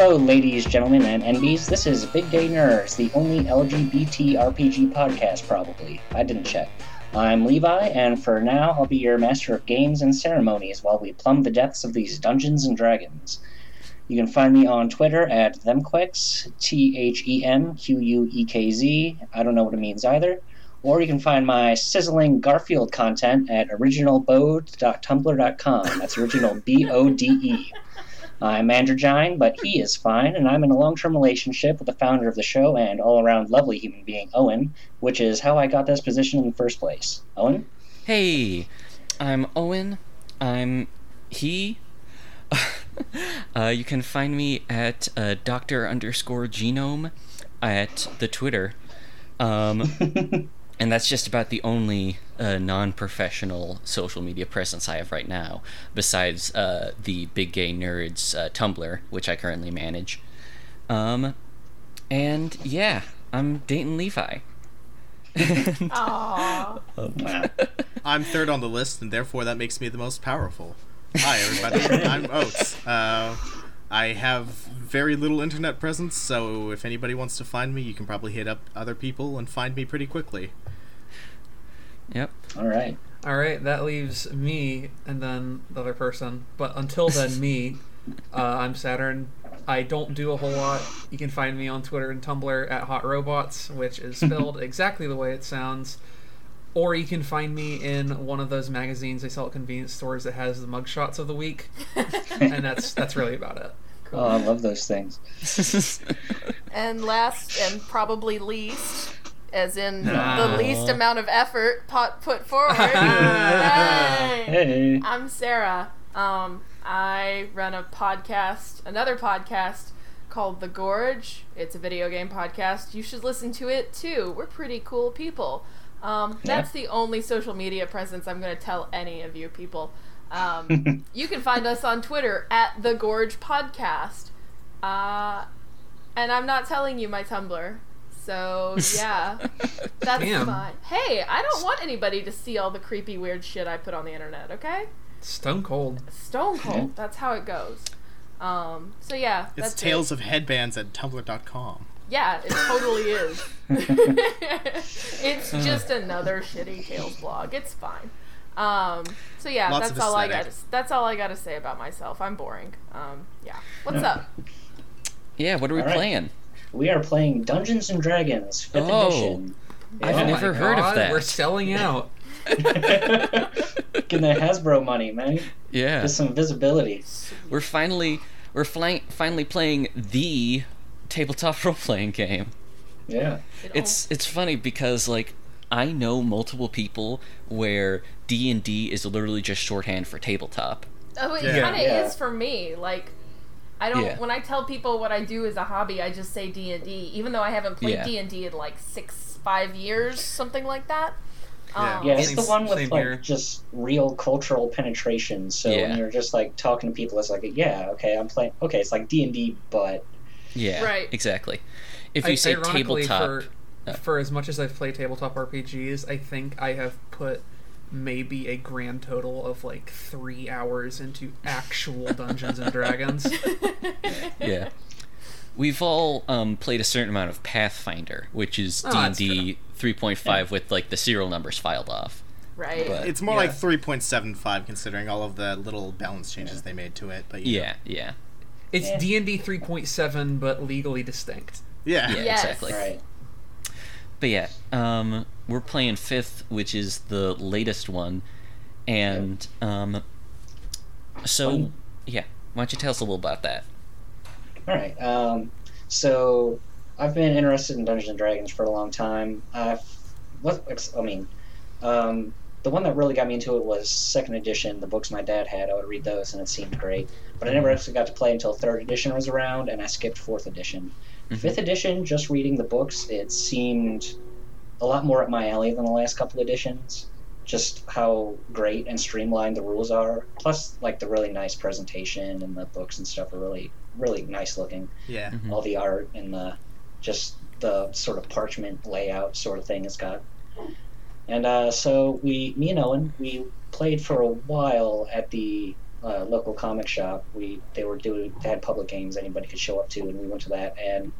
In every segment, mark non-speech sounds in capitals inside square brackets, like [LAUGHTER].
Hello, ladies, gentlemen, and NBs. This is Big Gay Nerds, the only LGBT RPG podcast, probably. I didn't check. I'm Levi, and for now, I'll be your master of games and ceremonies while we plumb the depths of these Dungeons and Dragons. You can find me on Twitter at Themquekz, T H E M Q U E K Z. I don't know what it means either. Or you can find my sizzling Garfield content at originalbode.tumblr.com. That's original B O D E. I'm Andrew Gine, but he is fine, and I'm in a long term relationship with the founder of the show and all around lovely human being, Owen, which is how I got this position in the first place. Owen? Hey, I'm Owen. I'm he. [LAUGHS] uh, you can find me at uh, Doctor underscore Genome at the Twitter. Um, [LAUGHS] and that's just about the only uh, non-professional social media presence I have right now, besides uh, the Big Gay Nerds uh, Tumblr, which I currently manage. Um, and yeah, I'm Dayton Levi. [LAUGHS] Aww. [LAUGHS] I'm third on the list, and therefore that makes me the most powerful. Hi, everybody. I'm Oates. I have very little internet presence, so if anybody wants to find me, you can probably hit up other people and find me pretty quickly. Yep. All right. All right, that leaves me and then the other person. But until then, me. [LAUGHS] Uh, I'm Saturn. I don't do a whole lot. You can find me on Twitter and Tumblr at Hot Robots, which is spelled [LAUGHS] exactly the way it sounds. Or you can find me in one of those magazines they sell at convenience stores that has the mugshots of the week, [LAUGHS] and that's that's really about it. Oh, I love those things. [LAUGHS] And last and probably least, as in Nah. the least amount of effort pot put forward. [LAUGHS] Hey. Hey. I'm Sarah. Um, I run a podcast, another podcast called The Gorge. It's a video game podcast. You should listen to it too. We're pretty cool people. Um, that's the only social media presence I'm going to tell any of you people. Um, [LAUGHS] you can find us on Twitter at The Gorge Podcast. Uh, and I'm not telling you my Tumblr. So, yeah. [LAUGHS] That's Damn. fine. Hey, I don't want anybody to see all the creepy, weird shit I put on the internet, okay? Stone cold. Stone [LAUGHS] cold. That's how it goes. Um, so yeah, It's that's Tales it. of Headbands at Tumblr.com. Yeah, it totally is. [LAUGHS] [LAUGHS] it's just another shitty Tales blog. It's fine. Um, so yeah, Lots that's all I got. That's all I got to say about myself. I'm boring. Um, yeah. What's up? Yeah, what are we All right. playing? We are playing Dungeons and Dragons, 5th Oh. edition. I've Yeah. never Oh my heard of that. We're selling out. [LAUGHS] Getting that Hasbro money, man. Yeah. Get some visibility. We're finally we're flying, finally playing the tabletop [LAUGHS] role playing game. Yeah. It's it's funny because like I know multiple people where D and D is literally just shorthand for tabletop. Oh, it Yeah. kind of Yeah. is for me. Like, I don't. Yeah. When I tell people what I do as a hobby, I just say D and D, even though I haven't played D and D in like six, five years, something like that. Yeah. Um, Yeah, it's Same- the one with like here. just real cultural penetration. So Yeah. when you're just like talking to people, it's like, yeah, okay, I'm playing. Okay, it's like D and D, but Yeah, Right. exactly. If I- you say ironically, tabletop, for, uh, for as much as I've played tabletop RPGs, I think I have put maybe a grand total of like three hours into actual [LAUGHS] Dungeons and Dragons. yeah, we've all um, played a certain amount of Pathfinder, which is Oh, D and that's D three point five with like the serial numbers filed off. right. But- It's more Yeah. like 3.75 considering all of the little balance changes they made to it. But you know. Yeah, yeah, It's D and D three point seven, but legally distinct. Yeah. yeah, Yes. exactly. right. But yeah, um, we're playing fifth, which is the latest one, and um, so Fun. yeah, why don't you tell us a little about that? All right. Um, so I've been interested in Dungeons and Dragons for a long time. I've, what, I mean, um, the one that really got me into it was second edition. The books my dad had, I would read those, and it seemed great. But I never actually got to play until third edition was around, and I skipped fourth edition. Mhm. Fifth edition, just reading the books, it seemed a lot more up my alley than the last couple editions. Just how great and streamlined the rules are. Plus, like the really nice presentation and the books and stuff are really, really nice looking. Yeah. Mhm. All the art and the just the sort of parchment layout sort of thing it's got. And uh, so we, me and Owen, we played for a while at the uh, local comic shop. We they were doing they had public games anybody could show up to, and we went to that, and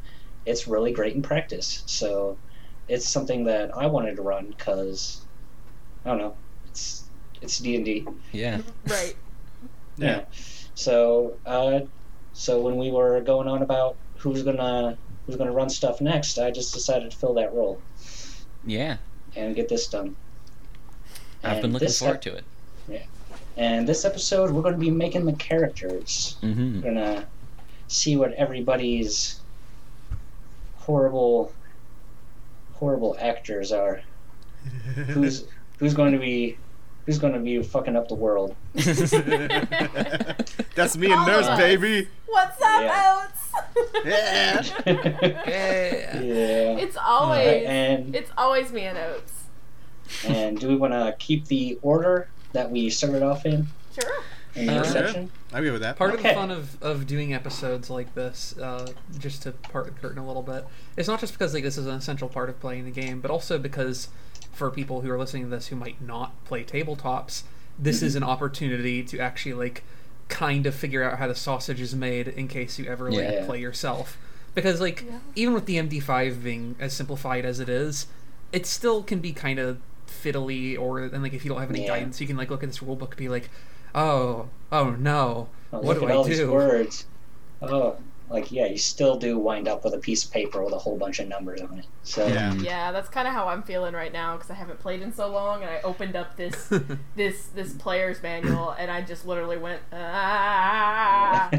it's really great in practice. So it's something that I wanted to run because I don't know, it's it's D and D. Yeah. Right. [LAUGHS] Yeah. So, uh, so when we were going on about who's gonna who's gonna run stuff next, I just decided to fill that role Yeah. And get this done. I've And been looking this forward ep- to it. Yeah. And this episode, we're going to be making the characters. Mm-hmm. We're gonna see what everybody's horrible, horrible actors are. [LAUGHS] Who's who's going to be who's going to be fucking up the world? [LAUGHS] That's me and All Nurse, of baby. What's up, Yeah. Oats? Yeah. [LAUGHS] Yeah. yeah. It's All right, always and it's always me and Oats. and do we want to keep the order that we started off in Sure. in the Uh, first Sure. I'm good with that. Part of the fun of, of doing episodes like this, uh, just to part the curtain a little bit, it's not just because like this is an essential part of playing the game, but also because for people who are listening to this who might not play tabletops, this is mm-hmm. an opportunity to actually like kind of figure out how the sausage is made in case you ever like Yeah. play yourself. Because like Yeah. even with the D&D 5 being as simplified as it is, it still can be kind of fiddly or and like if you don't have any Yeah. guidance, you can like look at this rule book and be like, oh, oh no, Oh, what do at all I these do? words. Oh, like yeah, you still do wind up with a piece of paper with a whole bunch of numbers on it. So Yeah. Yeah, that's kind of how I'm feeling right now because I haven't played in so long, and I opened up this [LAUGHS] this this player's manual, and I just literally went ah. [LAUGHS]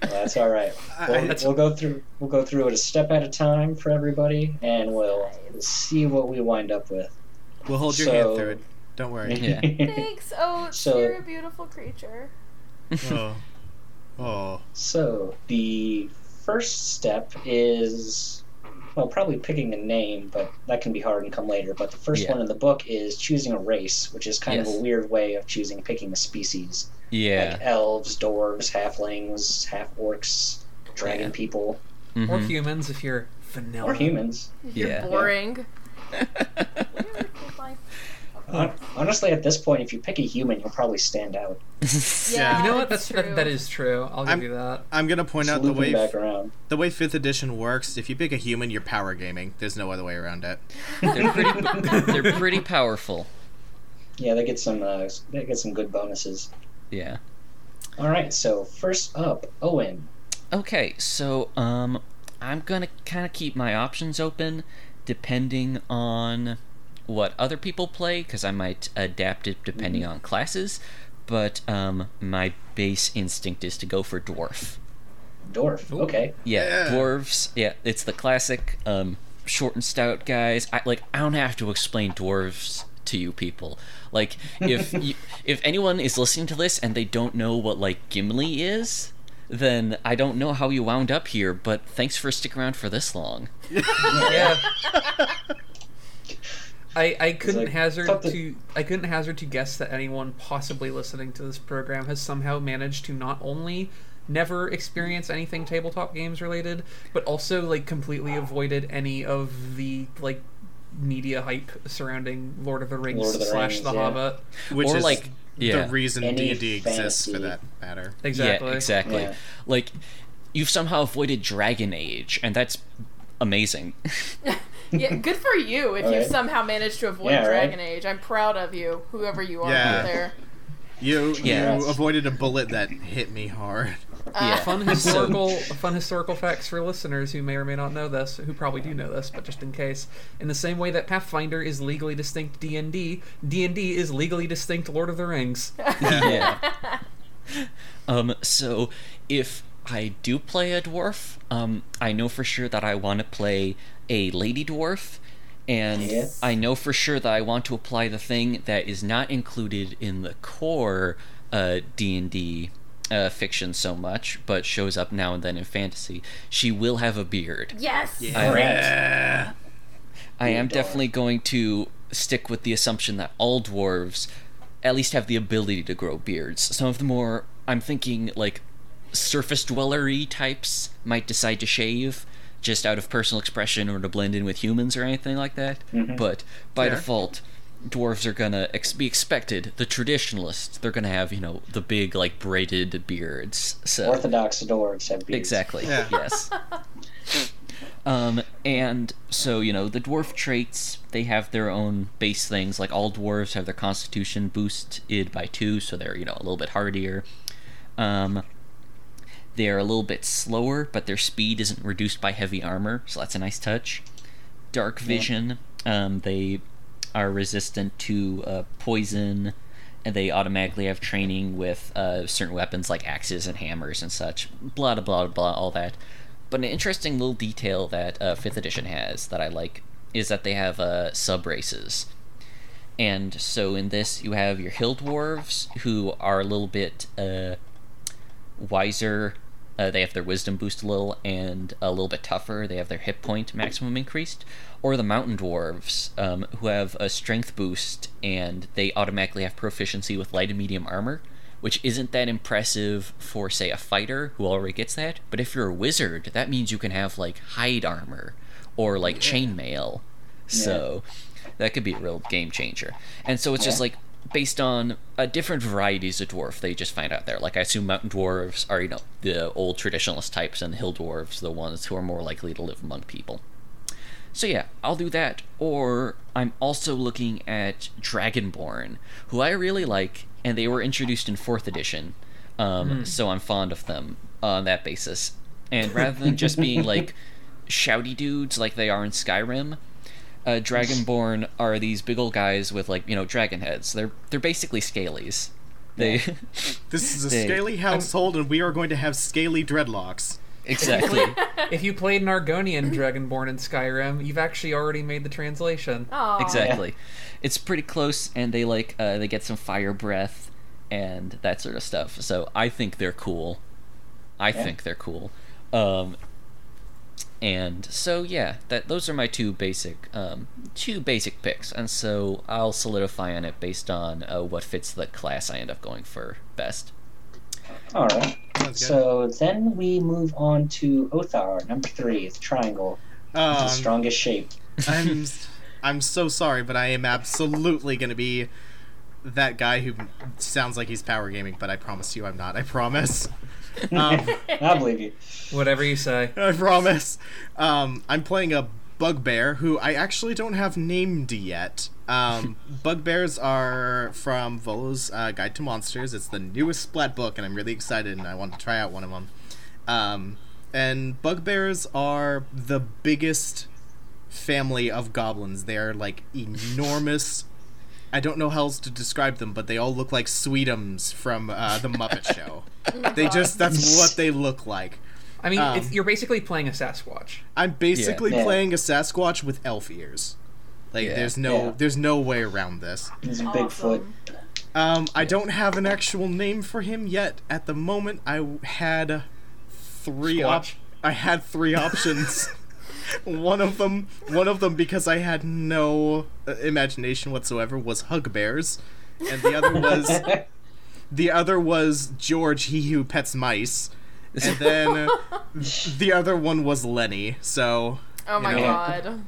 that's all right. We'll, That's- we'll go through we'll go through it a step at a time for everybody, and we'll see what we wind up with. We'll hold your So- hand through it. Don't worry. [LAUGHS] Yeah. Thanks, Oats. So- You're a beautiful creature. oh. Oh. So the first step is well, probably picking a name, but that can be hard and come later. But the first Yeah. one in the book is choosing a race, which is kind of a weird way of choosing picking a species. Yeah. Like elves, dwarves, halflings, half orcs, dragon Yeah. people, or Mhm. humans if you're vanilla. or humans. You're Yeah. boring. [LAUGHS] Whatever, kid life. Hon- Honestly, at this point, if you pick a human, you'll probably stand out. [LAUGHS] Yeah, You know what? it's That's that, true. that is true. I'll give I'm- you that. I'm gonna point Just out the way back around. the way fifth edition works. If you pick a human, you're power gaming. There's no other way around it. they're pretty. [LAUGHS] they're pretty powerful. Yeah, they get some. Uh, they get some good bonuses. Yeah. All right, so first up, Owen. Okay, so um, I'm gonna kind of keep my options open, depending on what other people play, because I might adapt it depending on classes. But um, my base instinct is to go for dwarf. Dwarf. Okay. Yeah, Yeah. dwarves. Yeah, it's the classic um, short and stout guys. I like. I don't have to explain dwarves to you people. Like, if [LAUGHS] you, if anyone is listening to this and they don't know what like Gimli is, then I don't know how you wound up here. But thanks for sticking around for this long. [LAUGHS] Yeah. [LAUGHS] I, I couldn't like hazard something- to I couldn't hazard to guess that anyone possibly listening to this program has somehow managed to not only never experience anything tabletop games related, but also like completely avoided any of the like media hype surrounding Lord of the Rings of the slash Rings, The yeah. Hobbit. Which Or, is like, yeah. the reason D and D exists for that matter. Exactly. Yeah, exactly. Yeah. Like, you've somehow avoided Dragon Age, and that's amazing. [LAUGHS] Yeah, good for you if you Alright. somehow managed to avoid Yeah, right. Dragon Age. I'm proud of you, whoever you are Yeah. out there. You Yeah. you avoided a bullet that hit me hard. Yeah. Fun historical fun historical facts for listeners who may or may not know this, who probably do know this, but just in case. In the same way that Pathfinder is legally distinct D&D, D&D is legally distinct Lord of the Rings. [LAUGHS] yeah. [LAUGHS] Um, so if I do play a dwarf, um, I know for sure that I want to play a lady dwarf, and Yes. I know for sure that I want to apply the thing that is not included in the core uh, D and D uh, fiction so much, but shows up now and then in fantasy. She will have a beard. Yes. Yeah. Correct. I am definitely going to stick with the assumption that all dwarves at least have the ability to grow beards. Some of the more, I'm thinking, like, surface dwellery types might decide to shave just out of personal expression or to blend in with humans or anything like that. Mhm. But by Fair. default, dwarves are gonna ex- be expected. The traditionalists, they're gonna have you know the big like braided beards. So Orthodox dwarves have beards. exactly, Yeah. yes. [LAUGHS] Um, and so you know the dwarf traits they have their own base things. Like all dwarves have their constitution boosted by two, so they're you know a little bit hardier. Um, they're a little bit slower, but their speed isn't reduced by heavy armor, so that's a nice touch. Dark vision, um, they are resistant to uh, poison, and they automatically have training with uh, certain weapons like axes and hammers and such. Blah blah blah blah, all that. But an interesting little detail that uh, Fifth Edition has that I like is that they have uh, sub races. And so in this, you have your hill dwarves who are a little bit uh, wiser. Uh, they have their wisdom boost a little and a little bit tougher. They have their hit point maximum increased. Or the mountain dwarves um, who have a strength boost and they automatically have proficiency with light and medium armor, which isn't that impressive for, say, a fighter who already gets that. But if you're a wizard, that means you can have like hide armor or like chainmail. So that could be a real game changer. And so it's just like based on uh, different varieties of dwarf they just find out there. Like I assume mountain dwarves are you know the old traditionalist types, and hill dwarves the ones who are more likely to live among people. So yeah, I'll do that. Or I'm also looking at Dragonborn, who I really like, and they were introduced in fourth edition, um, so I'm fond of them on that basis. And rather than just being [LAUGHS] like shouty dudes like they are in Skyrim, uh, Dragonborn are these big old guys with like you know dragon heads. They're they're basically scalies. They [LAUGHS] This is a They- scaly household, and we are going to have scaly dreadlocks. exactly. [LAUGHS] If you played an Argonian Dragonborn in Skyrim, you've actually already made the translation. Aw. exactly. It's pretty close, and they like uh, they get some fire breath and that sort of stuff. So I think they're cool. I Yeah. think they're cool. Um, and so yeah, that those are my two basic um, two basic picks, and so I'll solidify on it based on uh, what fits the class I end up going for best. All right. So then we move on to Othar, number three, the triangle. the Um, strongest shape. I'm [LAUGHS] I'm so sorry, but I am absolutely gonna be that guy who sounds like he's power gaming, but I promise you I'm not. I promise. Um, [LAUGHS] I believe you. Whatever you say. I promise. Um, I'm playing a bugbear who I actually don't have named yet. Um, [LAUGHS] bugbears are from Volo's uh, Guide to Monsters. It's the newest Splat book, and I'm really excited, and I want to try out one of them. Um, and bugbears are the biggest family of goblins. They are like enormous. I don't know how else to describe them, but they all look like Sweetums from uh, the Muppet [LAUGHS] Show. they just that's what they look like. I mean, Um, it's, you're basically playing a Sasquatch. I'm basically Yeah. playing a Sasquatch with elf ears. Like Yeah. there's no Yeah. there's no way around this. He's Bigfoot. Um, I don't have an actual name for him yet. At the moment, I had three op- I had three options. [LAUGHS] one of them, one of them, because I had no uh, imagination whatsoever, was Hugbears, and the other was [LAUGHS] the other was George, he who pets mice, and then [LAUGHS] the other one was Lenny. So Oh my know. god.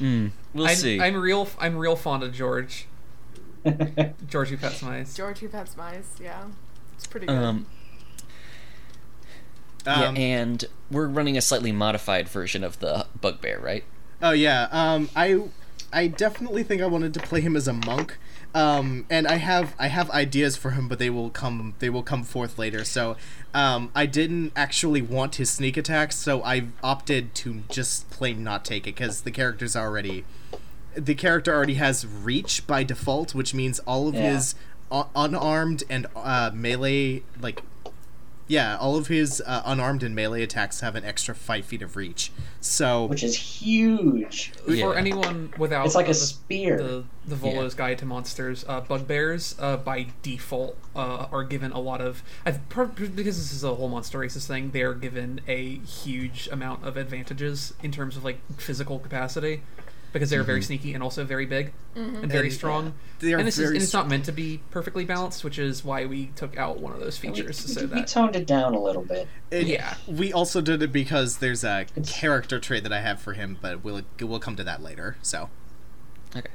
Mm, we'll I'm, see. I'm real. I'm real fond of George. [LAUGHS] George who pets mice. George who pets mice, yeah. It's pretty good. um, um, yeah, and we're running a slightly modified version of the bugbear, right? Oh yeah, um, I I definitely think I wanted to play him as a monk, um, and I have I have ideas for him, but they will come they will come forth later. So, um, I didn't actually want his sneak attacks, so I opted to just plain not take it because the character's already the character already has reach by default, which means all of Yeah. his unarmed and uh, melee like. Yeah, all of his uh, unarmed and melee attacks have an extra five feet of reach. So Which is huge. For anyone without It's like a the, spear. the the Volo's Guide to Monsters, uh, bugbears uh, by default uh, are given a lot of. I've because this is a whole monster races thing. They are given a huge amount of advantages in terms of like physical capacity, because they're very sneaky and also very big and very And, strong. they are and this is and it's not meant to be perfectly balanced, which is why we took out one of those We, features so we, we that toned it down a little bit. And Yeah. We also did it because there's a character trait that I have for him, but we'll we'll come to that later. So,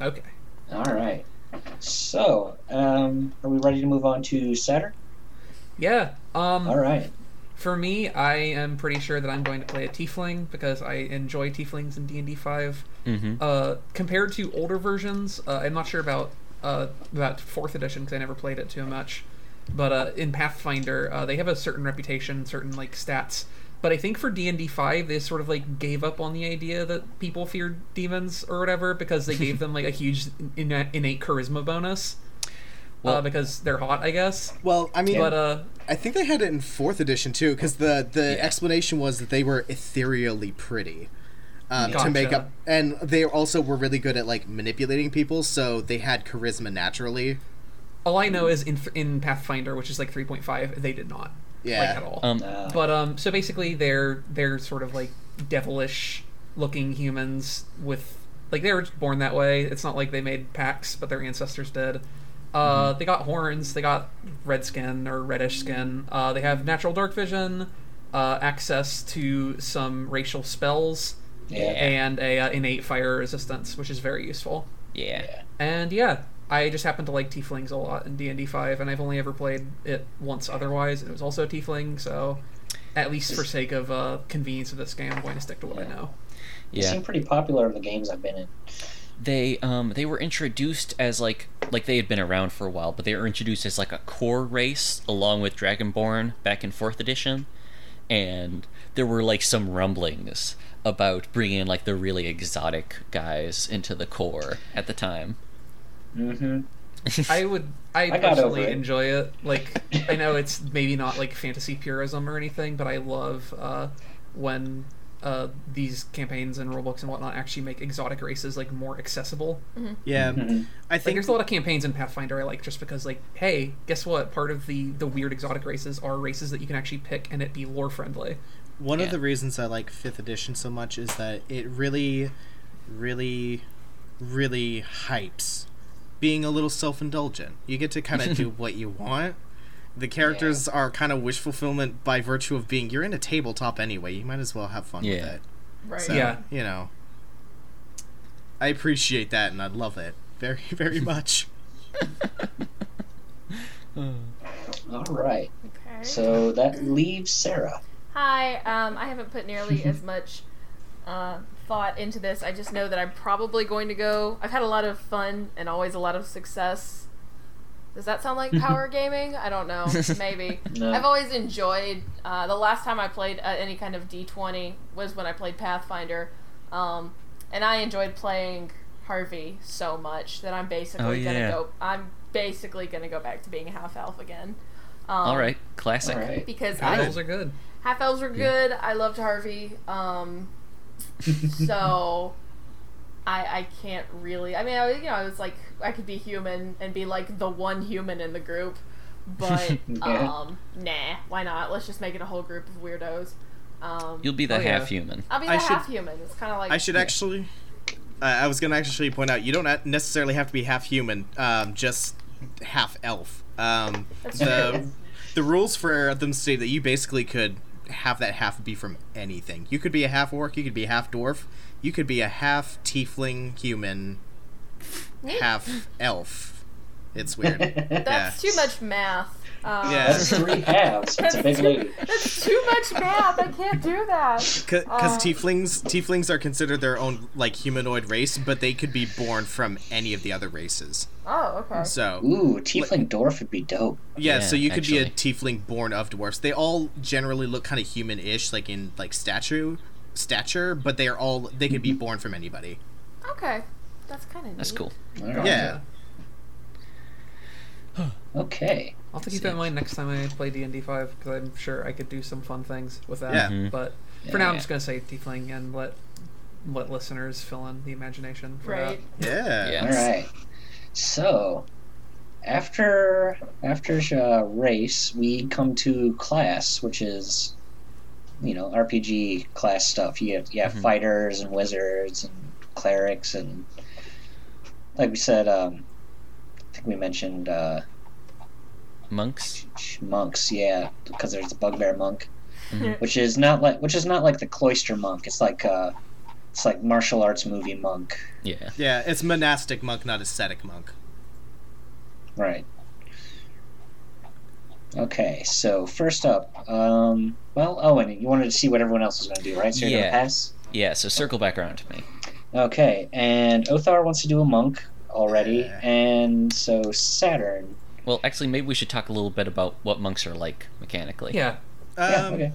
okay. All right. So, um, are we ready to move on to Saturn? Yeah. Um, All right. For me, I am pretty sure that I'm going to play a tiefling because I enjoy tieflings in D and D five. Mm-hmm. Uh, compared to older versions, uh, I'm not sure about uh, about fourth edition because I never played it too much. But uh, in Pathfinder, uh, they have a certain reputation, certain like stats. But I think for D and D five, they sort of like gave up on the idea that people feared demons or whatever because they gave [LAUGHS] them like a huge in- innate charisma bonus. Uh, Well- because they're hot, I guess. Well, I mean, But uh, I think they had it in fourth edition too, because the the Yeah. explanation was that they were ethereally pretty. Um, To make up, and they also were really good at like manipulating people, so they had charisma naturally. all I know is in in Pathfinder, which is like 3.5, they did not Yeah. like at all. Um, Uh, But um, so basically, they're they're sort of like devilish looking humans with like they were born that way. It's not like they made packs, but their ancestors did. Uh, They got horns. They got red skin or reddish skin. Uh, they have natural dark vision, uh, access to some racial spells, yeah. and a uh, innate fire resistance, which is very useful. yeah. And yeah, I just happen to like tieflings a lot in D and D five, and I've only ever played it once otherwise, and it was also a tiefling. So, at least for sake of uh, convenience of this game, I'm going to stick to what I know. Yeah. They Yeah. seem pretty popular in the games I've been in. They um they were introduced as like like they had been around for a while, but they were introduced as like a core race along with Dragonborn back in fourth edition, and there were like some rumblings about bringing like the really exotic guys into the core at the time. Mm-hmm. [LAUGHS] I would, I, I personally it. enjoy it. Like, I know [LAUGHS] it's maybe not like fantasy purism or anything, but I love uh, when uh, these campaigns and rulebooks and whatnot actually make exotic races like more accessible. Yeah, Mhm. I Like, think there's a lot of campaigns in Pathfinder I like just because, like, hey, guess what? Part of the the weird exotic races are races that you can actually pick and it be lore friendly. one Yeah. of the reasons I like fifth edition so much is that it really, really, really hypes being a little self indulgent. You get to kind of [LAUGHS] do what you want. The characters are kind of wish fulfillment by virtue of being you're in a tabletop anyway. You might as well have fun with Yeah. it. Right. So, Yeah. you know, I appreciate that and I love it very, [LAUGHS] very much. [LAUGHS] All right. Okay. So that leaves Sarah. Hi. Um, I haven't put nearly [LAUGHS] as much uh, thought into this. I just know that I'm probably going to go. I've had a lot of fun and always a lot of success. Does that sound like power [LAUGHS] gaming? I don't know. [LAUGHS] Maybe. No. I've always enjoyed. Uh, the last time I played uh, any kind of D20 was when I played Pathfinder, um, and I enjoyed playing Harvey so much that I'm basically Oh, gonna go. I'm basically gonna go back to being a half elf again. Um, All right, classic. All right. Because Half elves are good. half elves are good. I loved Harvey. Um, [LAUGHS] so I I can't really. I mean, I was- you know, I was like I could be human and be like the one human in the group, but [LAUGHS] Yeah. um, nah, why not? Let's just make it a whole group of weirdos. Um, You'll be the Oh, yeah. half human. I'll be the I should- half human. It's kind of like I should actually. Uh, I was gonna actually point out you don't necessarily have to be half human, um, just half elf. Um, the the rules for them state that you basically could have that half be from anything. You could be a half orc, you could be a half dwarf, you could be a half tiefling human, Neat. half elf. It's weird. [LAUGHS] That's yeah. too much math. Um, Yeah. That's three [LAUGHS] halves. It's a big too, lady. That's too much math. I can't do that. Because Uh, tieflings tieflings are considered their own like humanoid race, but they could be born from any of the other races. Oh, okay. So Ooh, tiefling dwarf would be dope. Yeah, Yeah, so you could be a tiefling born of dwarfs. They all generally look kind of human-ish, like in like stature, stature, but they are all they could be born from anybody. Okay. That's kind of That's cool. All right. Yeah. Okay. I'll have to keep that in mind next time I play D and D five because I'm sure I could do some fun things with that. Yeah. Mhm. But Yeah, for now, I'm just gonna say tiefling and let let listeners fill in the imagination. For Right. Yeah. Yeah. All right. So, after after uh, race, we come to class, which is, you know, RPG class stuff. You have you have Mhm. fighters and wizards and clerics and, like we said, um, I think we mentioned uh, Monks. monks. Yeah, because there's the bugbear monk, Mhm. which is not like which is not like the cloister monk. It's like uh, It's like martial arts movie monk. Yeah. Yeah, it's monastic monk, not ascetic monk. Right. Okay, so first up, um, well, Owen, you wanted to see what everyone else was going to do, right? So you're Yeah. going to pass? Yeah, so circle back around to me. Okay, and Othar wants to do a monk already, Yeah. and so Saturn. Well, actually, maybe we should talk a little bit about what monks are like mechanically. Yeah. Um, yeah, okay.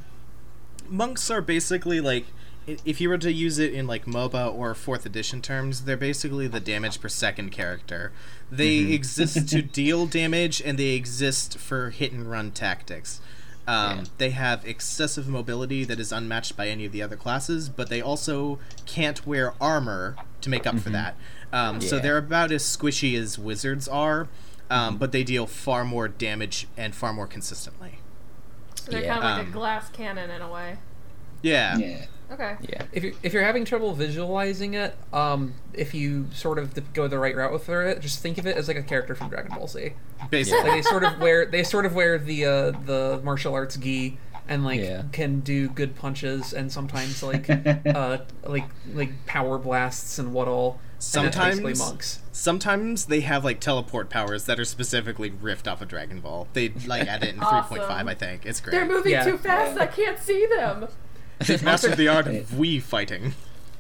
monks are basically like i- if you were to use it in like MOBA or fourth edition terms, they're basically the damage per second character. They [LAUGHS] exist to deal damage and they exist for hit and run tactics. Um, Yeah. They have excessive mobility that is unmatched by any of the other classes, but they also can't wear armor to make up for that. Um, So they're about as squishy as wizards are, um, but they deal far more damage and far more consistently. So they're Yeah. kind of like Um, a glass cannon in a way. Yeah. Yeah. Okay. Yeah. If you're, if you're having trouble visualizing it, um, if you sort of go the right route with it, just think of it as like a character from Dragon Ball Z. Basically. Like they sort of wear they sort of wear the uh, the martial arts gi and like Yeah. can do good punches and sometimes like [LAUGHS] uh, like like power blasts and what all. And Sometimes- monks. Sometimes they have like teleport powers that are specifically riffed off of Dragon Ball. They like add it in [LAUGHS] Awesome. 3.5, I think. It's great. They're moving Yeah. too fast. I can't see them. They've mastered the art of we fighting.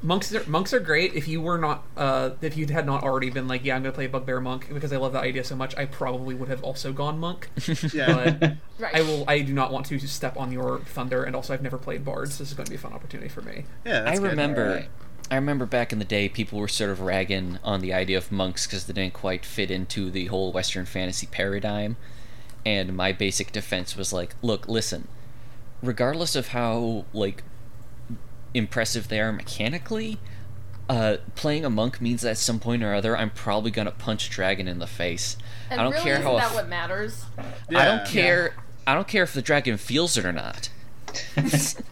Monks are, monks are great. If you were not, uh, if you had not already been like, yeah, I'm gonna play Bugbear Monk because I love that idea so much, I probably would have also gone Monk. [LAUGHS] Yeah. But [LAUGHS] Right. I will. I do not want to step on your thunder, and also I've never played bards. This is going to be a fun opportunity for me. yeah, that's I good. remember. Alright. I remember back in the day, people were sort of ragging on the idea of monks because they didn't quite fit into the whole Western fantasy paradigm. And my basic defense was like, look, listen, regardless of how like impressive they are mechanically, uh, playing a monk means that at some point or other, I'm probably gonna punch a dragon in the face. And I don't really, care isn't how. that eff- what matters? I don't care. I don't care if the dragon feels it or not. [LAUGHS]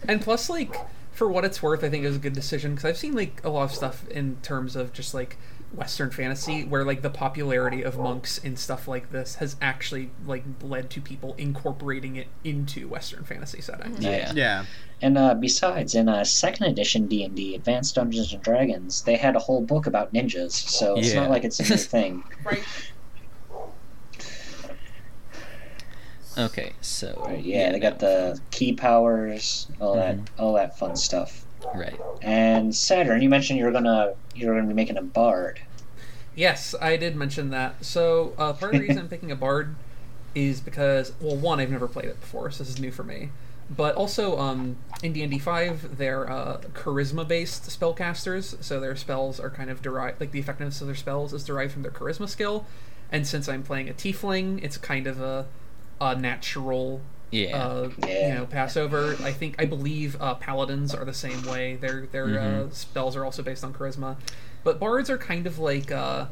And plus, like for what it's worth, I think it was a good decision because I've seen like a lot of stuff in terms of just like Western fantasy where like the popularity of monks and stuff like this has actually like led to people incorporating it into Western fantasy settings. Yeah. Yeah. And uh, besides, in uh, second edition D and D, Advanced Dungeons and Dragons, they had a whole book about ninjas, so it's Yeah. not like it's a new [LAUGHS] thing. Right. Okay, so Right, yeah, they got the key powers, all that, Mm-hmm. all that fun stuff. Right. And Saturn, you mentioned you're gonna, you're gonna be making a bard. Yes, I did mention that. So uh, part of the reason I'm [LAUGHS] picking a bard is because, well, one, I've never played it before, so this is new for me. But also, um, in D&D 5, they're uh, charisma-based spellcasters, so their spells are kind of derived, like the effectiveness of their spells is derived from their charisma skill. And since I'm playing a tiefling, it's kind of a, a natural Yeah. uh, Yeah. you know, Passover. I think I believe uh, paladins are the same way. Their their uh, Mhm. spells are also based on charisma, but bards are kind of like uh,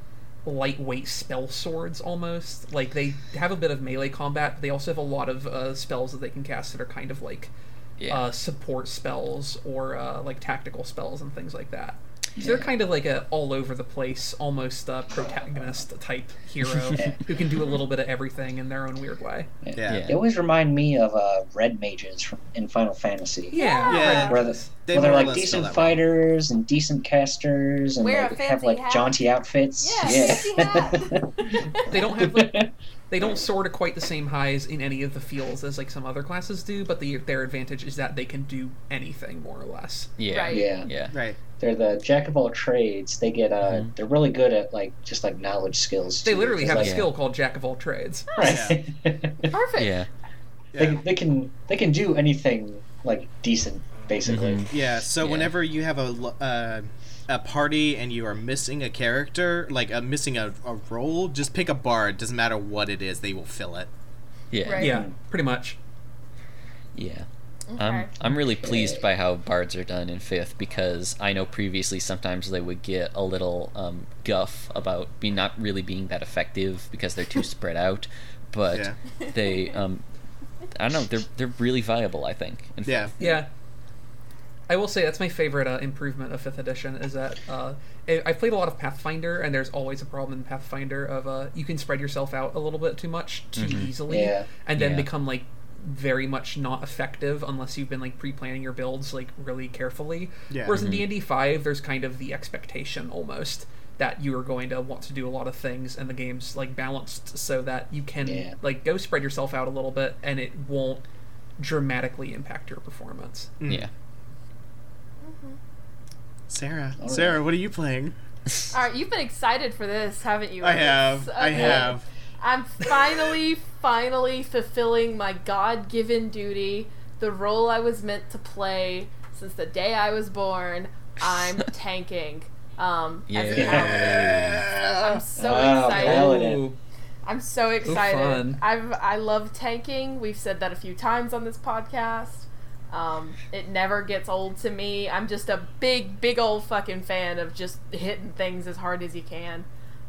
lightweight spell swords almost. Like they have a bit of melee combat, but they also have a lot of uh, spells that they can cast that are kind of like yeah. uh, support spells or uh, like tactical spells and things like that. So they're kind of like a all over the place, almost uh, protagonist type hero [LAUGHS] Yeah. who can do a little bit of everything in their own weird way. Yeah. Yeah. They always remind me of uh, red mages from in Final Fantasy. Yeah, Yeah. Where, the, They where they're like decent that way. fighters and decent casters and Wear a like, have like hat. jaunty outfits. Yeah, fancy They don't have like [LAUGHS] they don't soar to quite the same highs in any of the fields as like some other classes do, but the, their advantage is that they can do anything more or less. yeah. Right. yeah. Yeah. Right. They're the jack of all trades. They get uh, Mhm. they're really good at like just like knowledge skills. They literally literally 'cause, have a like, skill called Jack of all trades. Right. [LAUGHS] Perfect. Yeah. they, Yeah. they can they can do anything like decent basically. Mhm. Yeah, so Yeah. whenever you have a l- uh, a party and you are missing a character, like uh, missing a, a role, just pick a bard. Doesn't matter what it is, they will fill it. Yeah. Right. Yeah, pretty much. Yeah. Okay. I'm I'm really pleased by how bards are done in fifth because I know previously sometimes they would get a little um, guff about being not really being that effective because they're too [LAUGHS] spread out, but Yeah. they um, I don't know they're they're really viable I think. In Yeah. fifth. Yeah. I will say that's my favorite uh, improvement of fifth edition is that uh, I- I've played a lot of Pathfinder and there's always a problem in Pathfinder of uh, you can spread yourself out a little bit too much too Mhm. easily Yeah. and then Yeah. become like very much not effective unless you've been like pre-planning your builds like really carefully. Yeah. Whereas in D and D five, there's kind of the expectation almost that you are going to want to do a lot of things, and the game's like balanced so that you can Yeah. like go spread yourself out a little bit, and it won't dramatically impact your performance. Yeah. Sarah, All Sarah, right. what are you playing? [LAUGHS] All right, you've been excited for this, haven't you? I Alex? have, I have. I'm finally, finally fulfilling my God given duty, the role I was meant to play since the day I was born. I'm [LAUGHS] tanking. Um, as a Yeah. I'm so Wow, excited. Ooh. I'm so excited. fun. I've I love tanking. We've said that a few times on this podcast. Um, it never gets old to me. I'm just a big, big old fucking fan of just hitting things as hard as you can.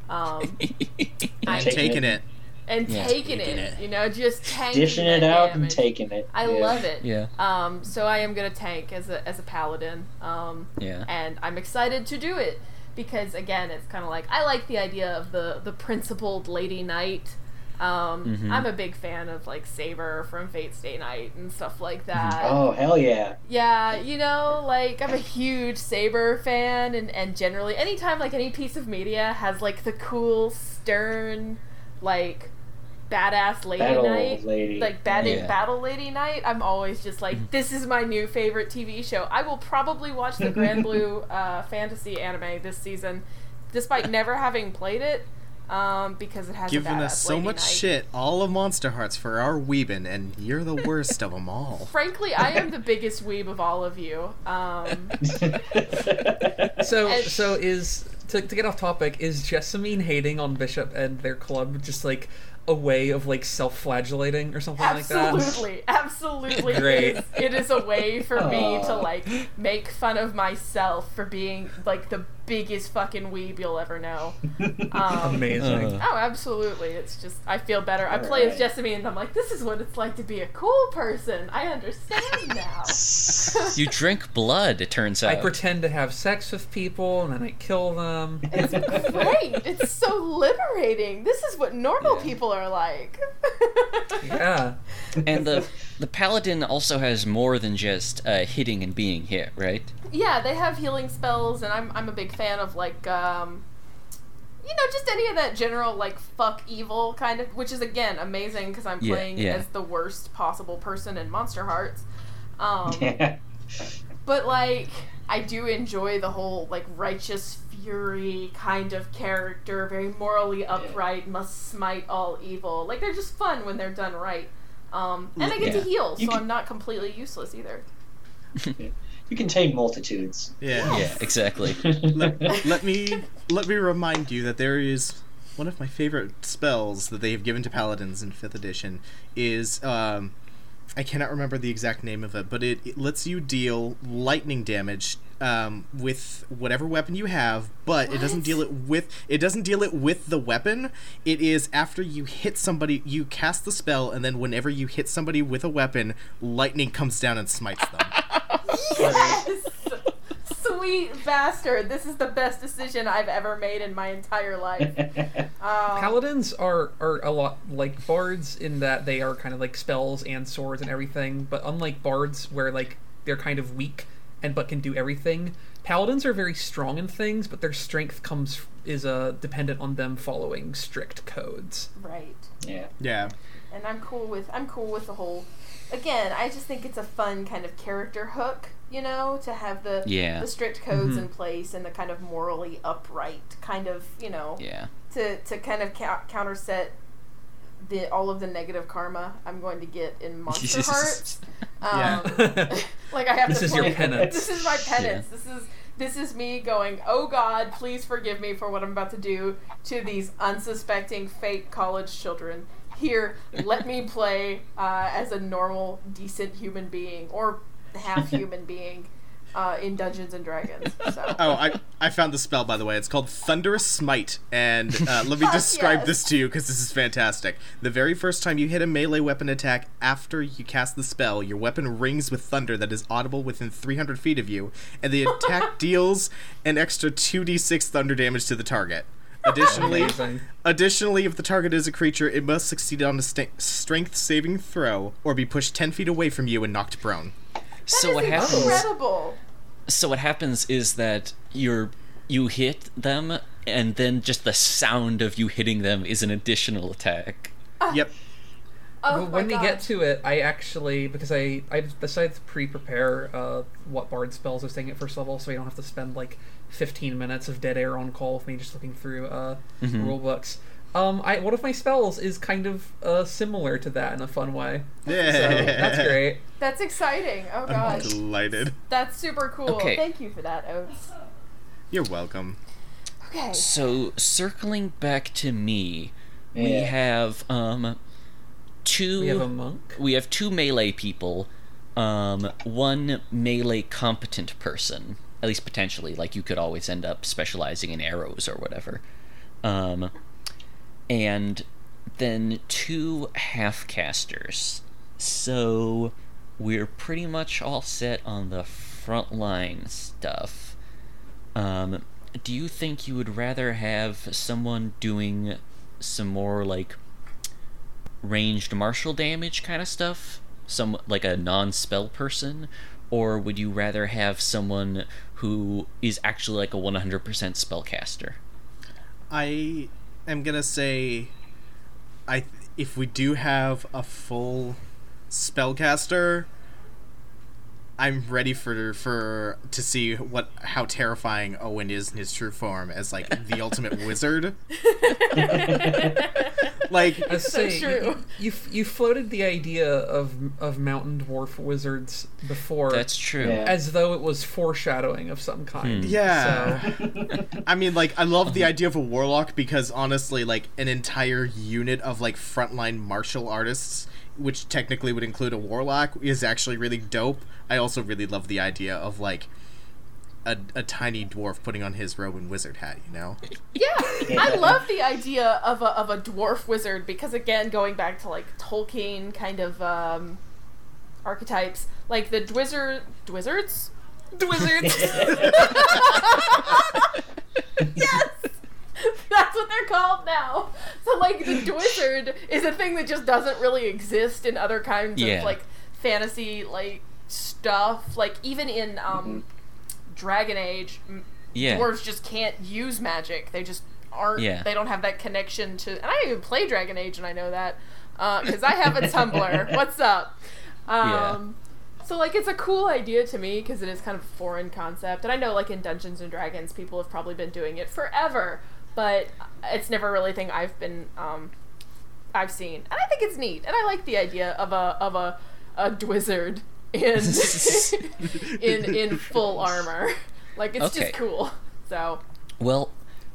Um, [LAUGHS] I'm Taking Taking it. it. and Yeah. taking, Taking it, it. you know, just tanking Dishing it out damage. and taking it. I Yeah. love it. Yeah. Um, so I am gonna tank as a as a paladin. Um, Yeah. and I'm excited to do it because again, it's kind of like I like the idea of the the principled lady knight. Um, Mhm. I'm a big fan of like Saber from Fate Stay Night and stuff like that. Oh hell yeah! Yeah, you know, like I'm a huge Saber fan, and and generally, anytime like any piece of media has like the cool, stern, like badass lady Battle knight, lady. like bad Yeah. battle lady knight, I'm always just like, this is my new favorite TV show. I will probably watch the Grand [LAUGHS] Blue uh, fantasy anime this season, despite never having played it, um, because it has a Giving badass us so lady much knight. shit, all of Monster Hearts for our weebin, and you're the worst of them all. [LAUGHS] Frankly, I am the biggest weeb of all of you. Um, So And- so is to, to get off topic is Jessamine hating on Bishop and their club just like a way of like self-flagellating or something like that? Absolutely, absolutely. Great. It is, it is a way for me to like make fun of myself for being like the biggest fucking weeb you'll ever know. [LAUGHS] Um, Amazing. Uh. Oh, absolutely. It's just I feel better. I play as Alright. Jessamine and I'm like, this is what it's like to be a cool person. I understand [LAUGHS] now. You drink blood, it turns out. I pretend to have sex with people and then I kill them. It's great. [LAUGHS] It's so liberating. This is what normal Yeah. people are like. Yeah. and the the paladin also has more than just uh, hitting and being hit, right? Yeah, they have healing spells, and I'm I'm a big fan of like um, you know, just any of that general like fuck evil kind of, which is again amazing because I'm Yeah, playing yeah. as the worst possible person in Monster Hearts. Um, [LAUGHS] yeah. but like I do enjoy the whole like righteous fury kind of character, very morally upright, must smite all evil. Like they're just fun when they're done right. Um, and I get Yeah. to heal, You so can- I'm not completely useless either. [LAUGHS] You can tame multitudes. Yeah. Yeah, exactly. let, [LAUGHS] let me let me remind you that there is one of my favorite spells that they have given to paladins in fifth edition is um I cannot remember the exact name of it, but it, it lets you deal lightning damage um, with whatever weapon you have, but it doesn't deal it with it doesn't deal it with the weapon. It is after you hit somebody, you cast the spell, and then whenever you hit somebody with a weapon, lightning comes down and smites them. [LAUGHS] Yes! Sweet bastard. This is the best decision I've ever made in my entire life. [LAUGHS] Um, Paladins are, are a lot like bards in that they are kind of like spells and swords and everything, but unlike bards where like they're kind of weak and but can do everything, paladins are very strong in things, but their strength comes is uh, dependent on them following strict codes. right. yeah. Yeah. And I'm cool with I'm cool with the whole again, I just think it's a fun kind of character hook, you know, to have the Yeah. the strict codes Mhm. in place and the kind of morally upright kind of, you know, Yeah. to to kind of cou- counterset the all of the negative karma I'm going to get in Monster [LAUGHS] Hearts. Um, Yeah. [LAUGHS] like I have This to is your [LAUGHS] penance. This is my penance. This is this is me going, "Oh God, please forgive me for what I'm about to do to these unsuspecting fake college children." Here, let me play uh, as a normal, decent human being or half [LAUGHS] human being uh, in Dungeons and Dragons. So. [LAUGHS] Oh, I I found the spell by the way. It's called Thunderous Smite, and uh, let me [LAUGHS] describe yes. this to you because this is fantastic. The very first time you hit a melee weapon attack after you cast the spell, your weapon rings with thunder that is audible within 300 feet of you, and the attack deals an extra 2d6 thunder damage to the target. Additionally, additionally, if the target is a creature, it must succeed on a sta strength saving throw or be pushed ten feet away from you and knocked prone. so what what is happens? Incredible. So what happens is that you're you hit them, and then just the sound of you hitting them is an additional attack. Yep. Oh But my when we get to it, I actually because I I decided to pre-prepare uh, what bard spells I was taking at first level, so I don't have to spend like 15 minutes of dead air on call with me just looking through uh, Mhm. rule books. Um, I one of my spells is kind of uh, similar to that in a fun way. Yeah. So that's great. That's exciting. Oh I'm gosh. delighted. That's super cool. Okay. Thank you for that, Oates. You're welcome. Okay. So circling back to me, we have um two We have a monk. we have two melee people, um, one melee competent person, at least potentially. Like you could always end up specializing in arrows or whatever, um, and then two half casters. So we're pretty much all set on the front line stuff. Um, do you think you would rather have someone doing some more like ranged martial damage kind of stuff? Some like a non-spell person or would you rather have someone who is actually like a 100% spellcaster? I am gonna say, I if we do have a full spellcaster, I'm ready for for to see what how terrifying Owen is in his true form as like the [LAUGHS] ultimate wizard. [LAUGHS] Like I So say, true. You, you you floated the idea of of mountain dwarf wizards before, That's true. Yeah. as though it was foreshadowing of some kind. Hmm. Yeah. So, [LAUGHS] I mean, like, I love the idea of a warlock because honestly, like, an entire unit of like frontline martial artists, which technically would include a warlock, is actually really dope. I also really love the idea of like a, a tiny dwarf putting on his robe and wizard hat. You know? Yeah, I love the idea of a of a dwarf wizard because again, going back to like Tolkien kind of um, archetypes, like the dwizard, dwizzards, dwizzards. [LAUGHS] [LAUGHS] yes, [LAUGHS] that's what they're called now. So like the [LAUGHS] dwizzard is a thing that just doesn't really exist in other kinds Yeah. of like fantasy like stuff. Like even in um, Dragon Age, Yeah. dwarves just can't use magic. They just aren't. Yeah. They don't have that connection to. And I even play Dragon Age, and I know that because I have a [LAUGHS] Tumblr. What's up? Um, So like, it's a cool idea to me because it is kind of a foreign concept, and I know like in Dungeons and Dragons, people have probably been doing it forever, but it's never really a thing I've been. Um, I've seen, and I think it's neat, and I like the idea of a of a a dwizzard in [LAUGHS] in in full armor. Like it's Okay. just cool. So Well,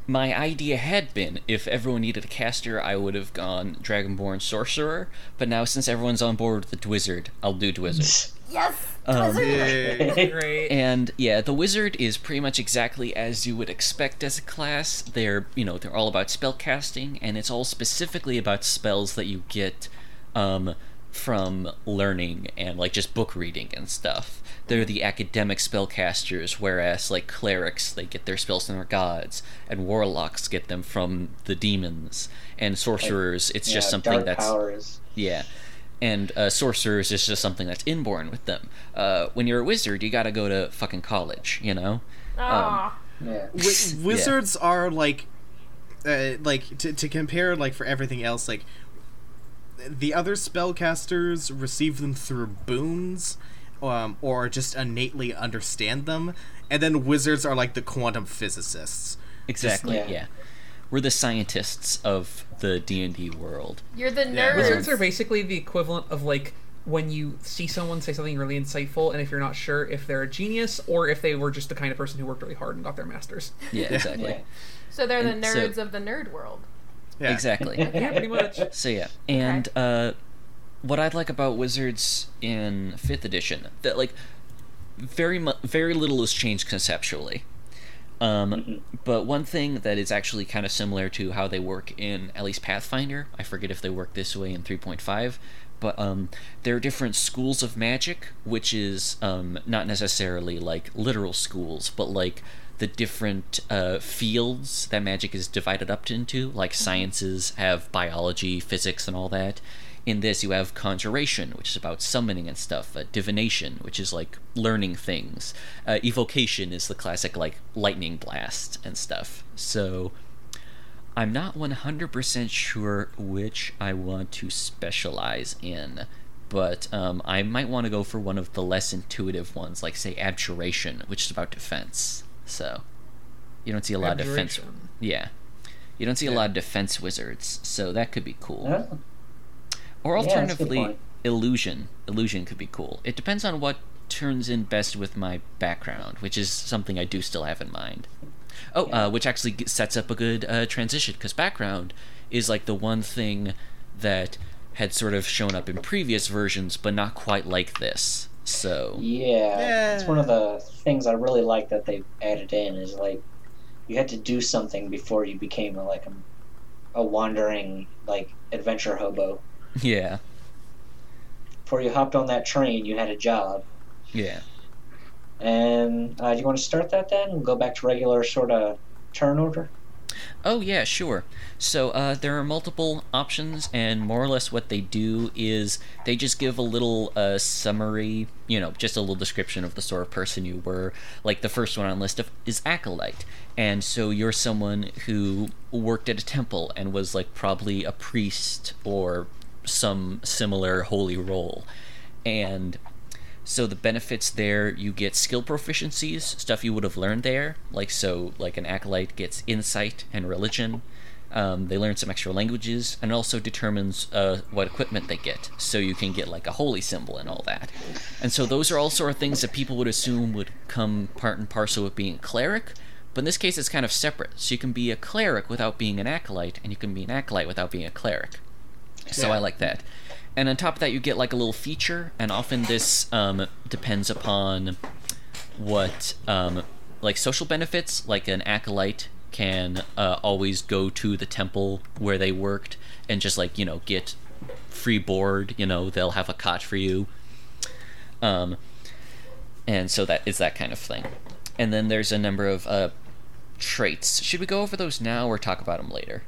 my idea had been if everyone needed a caster, I would have gone Dragonborn Sorcerer. But now, since everyone's on board with the Wizard, I'll do Dwizzard. [LAUGHS] yes, Um, Yay. great. And yeah, the wizard is pretty much exactly as you would expect as a class. They're, you know, they're all about spell casting, and it's all specifically about spells that you get um, from learning and like just book reading and stuff. They're the academic spellcasters, whereas like clerics, they get their spells from their gods, and warlocks get them from the demons, and sorcerers, it's just something dark that's powers. yeah. And uh, sorcerers is just something that's inborn with them. Uh, when you're a wizard, you gotta go to fucking college, you know? Aw. Yeah. Wi- [LAUGHS] wizards are like, uh, like to to compare like for everything else like. The other spellcasters receive them through boons, um, or just innately understand them, and then wizards are like the quantum physicists. Exactly, yeah. yeah. We're the scientists of the D&D world. You're the Yeah. Wizards are basically the equivalent of like when you see someone say something really insightful, and if you're not sure if they're a genius or if they were just the kind of person who worked really hard and got their masters. [LAUGHS] Yeah, exactly. Yeah. So they're the And so- nerds of the nerd world. Yeah. Exactly. [LAUGHS] Yeah, pretty much. So yeah, and uh, what I like about Wizards in fifth edition that like very mu- very little has changed conceptually. Um, but one thing that is actually kind of similar to how they work in at least Pathfinder, I forget if they work this way in 3.5, but um, there are different schools of magic, which is um, not necessarily like literal schools, but like the different uh, fields that magic is divided up into. Like sciences have biology, physics, and all that. In this, you have conjuration, which is about summoning and stuff. Uh, divination, which is like learning things. Uh, evocation is the classic like lightning blast and stuff. So I'm not 100% sure which I want to specialize in, but um, I might want to go for one of the less intuitive ones, like, say, Abjuration, which is about defense. So, you don't see a lot of defense. Yeah. You don't see a lot of defense wizards, so that could be cool. Oh, Or Yeah, that's a good alternatively, point. illusion. Illusion could be cool. It depends on what turns in best with my background, which is something I do still have in mind. Oh, uh, which actually sets up a good uh, transition because background is like the one thing that had sort of shown up in previous versions, but not quite like this. So yeah, it's one of the things I really like that they added in is like you had to do something before you became a, like a, a wandering like adventure hobo. Yeah, Before you hopped on that train, you had a job. yeah. And uh, do you want to start that then? We'll go back to regular sort of turn order. Oh yeah, sure. So uh, there are multiple options, and more or less what they do is they just give a little uh, summary, you know, just a little description of the sort of person you were. Like the first one on the list of, is acolyte, and so you're someone who worked at a temple and was like probably a priest or some similar holy role, and so the benefits there, you get skill proficiencies, stuff you would have learned there. Like so, like an acolyte gets insight and religion. Um, they learn some extra languages, and also determines uh, what equipment they get. So you can get like a holy symbol and all that. And so those are all sort of things that people would assume would come part and parcel with being a cleric. But in this case, it's kind of separate. So you can be a cleric without being an acolyte, and you can be an acolyte without being a cleric. So Yeah. I like that. And on top of that, you get like a little feature, and often this um, depends upon what, um, like social benefits. Like an acolyte can uh, always go to the temple where they worked and just like you know get free board. You know they'll have a cot for you. Um, and so that is that kind of thing. And then there's a number of uh, traits. Should we go over those now or talk about them later?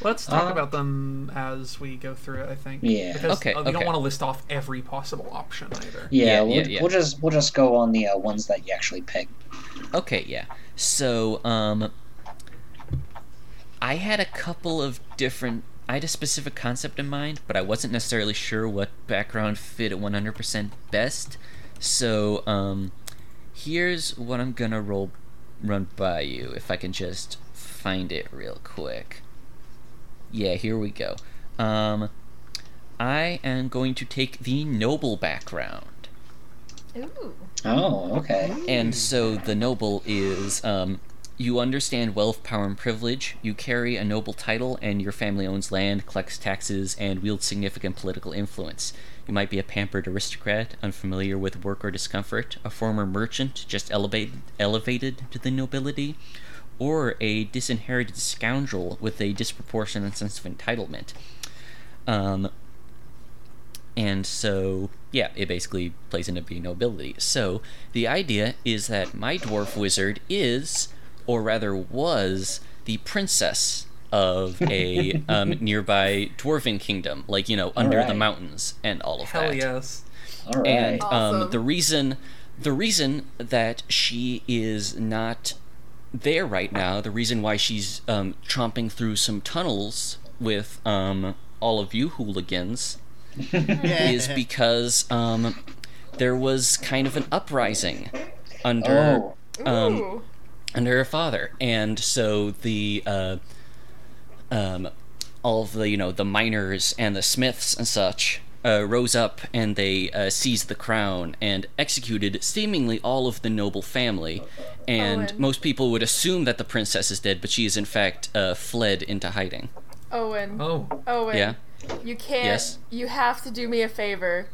Let's talk Uh, about them as we go through it. I think. Yeah. Because Okay, uh, we don't want to list off every possible option either. Yeah, Yeah, we'll, yeah, yeah. we'll just we'll just go on the uh, ones that you actually pick. Okay, yeah. So, um, I had a couple of different. I had a specific concept in mind, but I wasn't necessarily sure what background fit it 100% best. So, um, here's what I'm gonna roll, run by you if I can just find it real quick. Yeah, here we go. Um, I am going to take the noble background. Ooh. Oh, okay. And so the noble is um, you understand wealth, power, and privilege. You carry a noble title, and your family owns land, collects taxes, and wields significant political influence. You might be a pampered aristocrat, unfamiliar with work or discomfort, a former merchant just elevated, elevated to the nobility, or a disinherited scoundrel with a disproportionate sense of entitlement. Um, and so, yeah, it basically plays into being nobility. So, the idea is that my dwarf wizard is, or rather was, the princess of a [LAUGHS] um, nearby dwarven kingdom, like, you know, under the mountains and all of Hell that. yes. All right. And um, Awesome. the reason, the reason that she is not there right now, the reason why she's um, tromping through some tunnels with um, all of you hooligans [LAUGHS] is because um, there was kind of an uprising under oh, um, under her father, and so the uh, um, all of the you know the miners and the smiths and such uh, rose up and they uh, seized the crown and executed seemingly all of the noble family. And Owen. most people would assume that the princess is dead, but she is in fact uh, fled into hiding. Owen. Oh, Owen. Yeah. You can't. Yes? You have to do me a favor.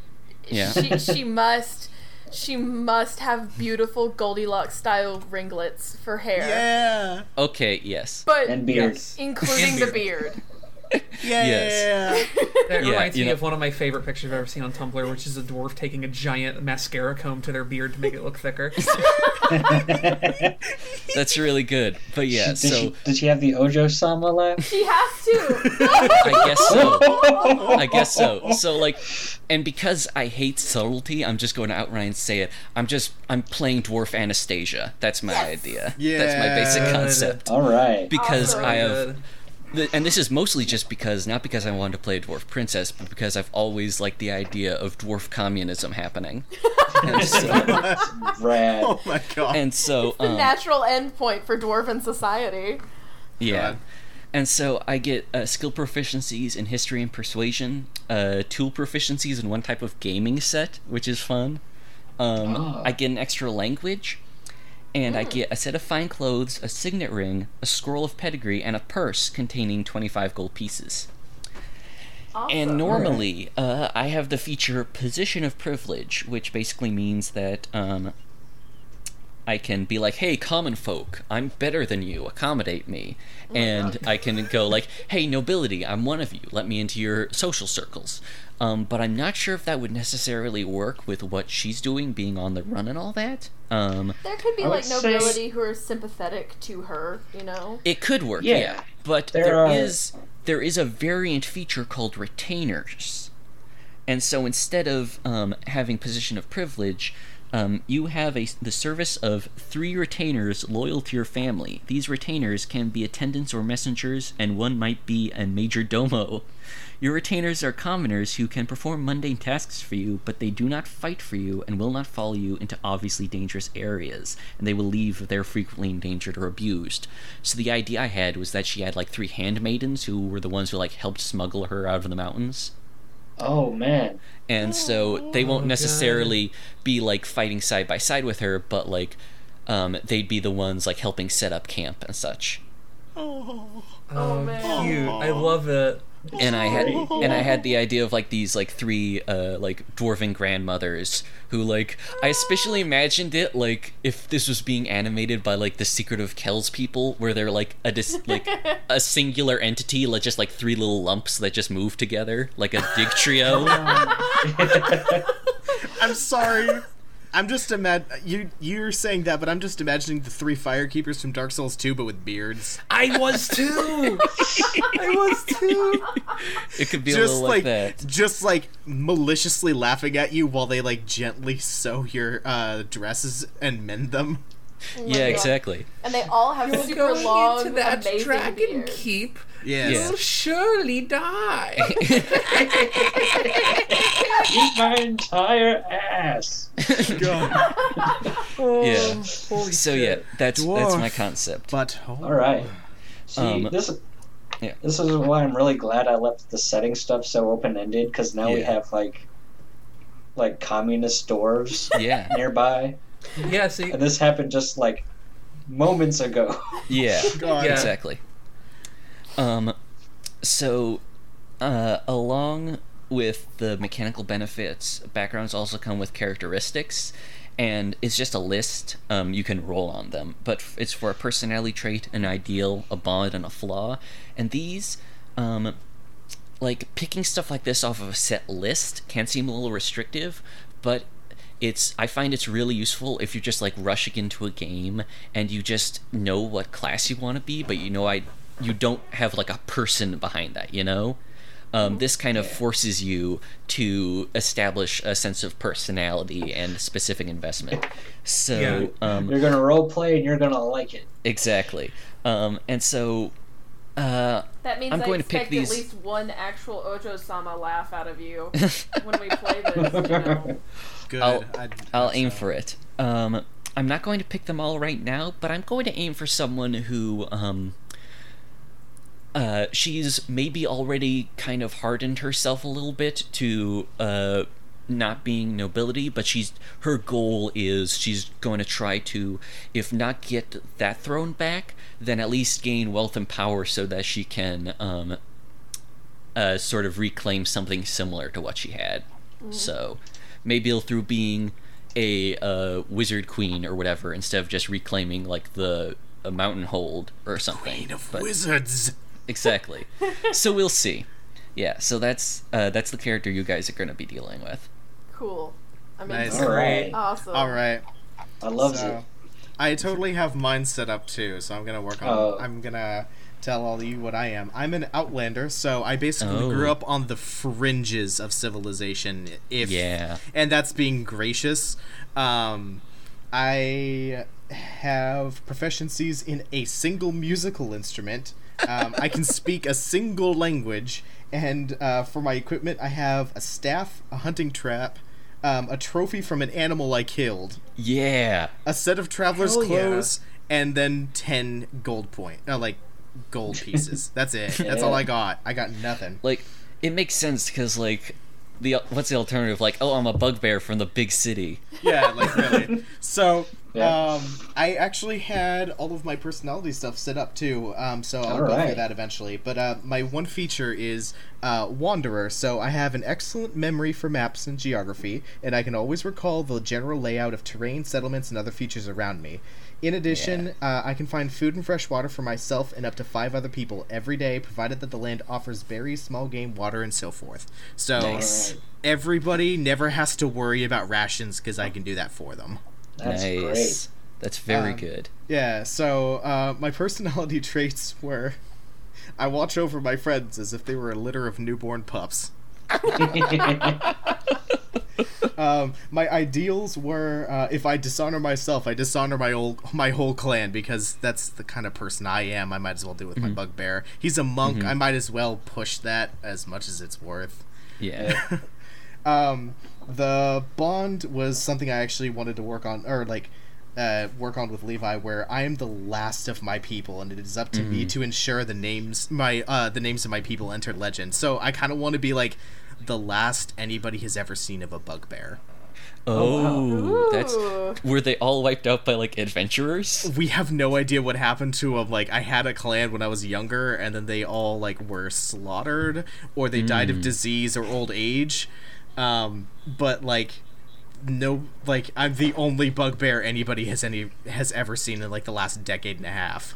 Yeah. She she must. She must have beautiful Goldilocks style ringlets for hair. Yeah. Okay, yes. But and beard. yes. including And the beard. Beard. [LAUGHS] Yeah. [LAUGHS] That Yeah, reminds you me know- of one of my favorite pictures I've ever seen on Tumblr, which is a dwarf taking a giant mascara comb to their beard to make it look thicker. [LAUGHS] That's really good. But yeah, did, so she, did she have the Ojo Sama laugh? She has to. I guess so. I guess so. So like, and because I hate subtlety, I'm just going to outright say it. I'm just I'm playing dwarf Anastasia. That's my idea. Yeah. That's my basic concept. All right. Because Awesome. I have, Good. and this is mostly just because not because I wanted to play a dwarf princess, but because I've always liked the idea of dwarf communism happening. [LAUGHS] and so, [LAUGHS] Rad. Oh my god. and so the um, natural endpoint for dwarven society. Yeah. God. And so I get uh, skill proficiencies in history and persuasion, uh, tool proficiencies in one type of gaming set, which is fun. Um, Ah. I get an extra language, and I get a set of fine clothes, a signet ring, a scroll of pedigree, and a purse containing 25 gold pieces. Awesome. And normally, uh, I have the feature Position of Privilege, which basically means that um, I can be like, hey, common folk, I'm better than you, accommodate me. and I can go like, [LAUGHS] hey, nobility, I'm one of you, let me into your social circles. Um, but I'm not sure if that would necessarily work with what she's doing, being on the run and all that. Um, there could be I would like say- nobility who are sympathetic to her, you know. It could work, yeah. Yeah. But There there are- is there is a variant feature called retainers, and so instead of um, having position of privilege, um, you have a the service of three retainers loyal to your family. These retainers can be attendants or messengers, and one might be a major domo. Your retainers are commoners who can perform mundane tasks for you, but they do not fight for you and will not follow you into obviously dangerous areas, and they will leave if they're frequently endangered or abused. So the idea I had was that she had like three handmaidens who were the ones who like helped smuggle her out of the mountains. Oh man. And so they won't God. necessarily be like fighting side by side with her, but like um, they'd be the ones like helping set up camp and such. Oh. Oh, man. cute. I love it. And I had [LAUGHS] and I had the idea of like these like three uh like dwarven grandmothers who like I especially imagined it like if this was being animated by like the Secret of Kells people where they're like a dis- like a [LAUGHS] singular entity like just like three little lumps that just move together like a Dugtrio. [LAUGHS] I'm sorry. I'm just imag you you're saying that, but I'm just imagining the three firekeepers from Dark Souls 2, but with beards. I was too. [LAUGHS] I was too. It could be a just little like, like, that. just like maliciously laughing at you while they like gently sew your uh, dresses and mend them. Yeah, God. exactly. And they all have You're super going long, into that amazing dragon beards. keep. Yes. Yeah. You'll surely die. [LAUGHS] Eat my entire ass. God. [LAUGHS] Oh, Yeah. Holy So shit. yeah, that's that's my concept. But oh, All right. See, Um, this yeah. this is why I'm really glad I left the setting stuff so open ended because now we have like like communist dwarves Yeah. [LAUGHS] nearby, Yeah, see, and this happened just like moments ago. Yeah. God. Yeah. Exactly. Um, so, uh, along with the mechanical benefits, backgrounds also come with characteristics, and it's just a list. Um, you can roll on them, but it's for a personality trait, an ideal, a bond, and a flaw. And these, um, like picking stuff like this off of a set list can seem a little restrictive, but it's I find it's really useful if you're just like rushing into a game and you just know what class you want to be, but you know I you don't have like a person behind that, you know? Um, this kind of forces you to establish a sense of personality and specific investment. So, Yeah. um, You're gonna role play and you're gonna like it. exactly. Um, and so, uh, That means I'm I going to pick these- at least one actual Ojo-sama laugh out of you [LAUGHS] when we play this. You know. [LAUGHS] Good. I'll- I'd- I'll aim say. for it. Um, I'm not going to pick them all right now, but I'm going to aim for someone who, um, uh, she's maybe already kind of hardened herself a little bit to, uh, not being nobility, but she's her goal is she's going to try to, if not get that throne back, then at least gain wealth and power so that she can, um, uh, sort of reclaim something similar to what she had. So maybe through being a uh, wizard queen or whatever instead of just reclaiming like the a mountain hold or something. Queen of But- Wizards. Exactly. so we'll see. Yeah, so that's uh, that's the character you guys are going to be dealing with. Cool. I'm Nice. into All it. right. Awesome. All right. I love so, it. I totally have mine set up too, so I'm gonna work on. Oh. I'm gonna tell all of you what I am. I'm an outlander, so I basically Oh. grew up on the fringes of civilization. If Yeah. and that's being gracious. Um, I have proficiencies in a single musical instrument. Um, I can speak a single language, and uh, for my equipment, I have a staff, a hunting trap, um, a trophy from an animal I killed, Yeah. a set of traveler's Hell yeah. clothes, and then ten gold point, uh, like gold pieces. [LAUGHS] That's it. That's all I got. I got nothing. Like it makes sense cuz like the what's the alternative like oh I'm a bugbear from the big city. Yeah, like really. [LAUGHS] So, Yeah. um, I actually had all of my personality stuff set up too. Um, so I'll All go through right. that eventually. But uh, my one feature is uh, wanderer. So I have an excellent memory for maps and geography, and I can always recall the general layout of terrain, settlements, and other features around me. In addition, uh, I can find food and fresh water for myself and up to five other people every day, provided that the land offers berries, small game, water, and so forth. So Nice. Everybody never has to worry about rations because I can do that for them. That's nice. great. That's very Um, good. Yeah, so uh, my personality [LAUGHS] traits were I watch over my friends as if they were a litter of newborn pups. [LAUGHS] Um, my ideals were uh, if I dishonor myself, I dishonor my old my whole clan because that's the kind of person I am. I might as well do with my bugbear. He's a monk. I might as well push that as much as it's worth. Yeah. [LAUGHS] Um, the bond was something I actually wanted to work on, or like, uh, work on with Levi, where I am the last of my people, and it is up to me to ensure the names, my uh, the names of my people enter legend. So I kind of want to be like the last anybody has ever seen of a bugbear. Oh, that's were they all wiped out by like adventurers? We have no idea what happened to them. Like I had a clan when I was younger, and then they all like were slaughtered, or they died of disease or old age. Um, but like no like I'm the only bugbear anybody has any has ever seen in like the last decade and a half.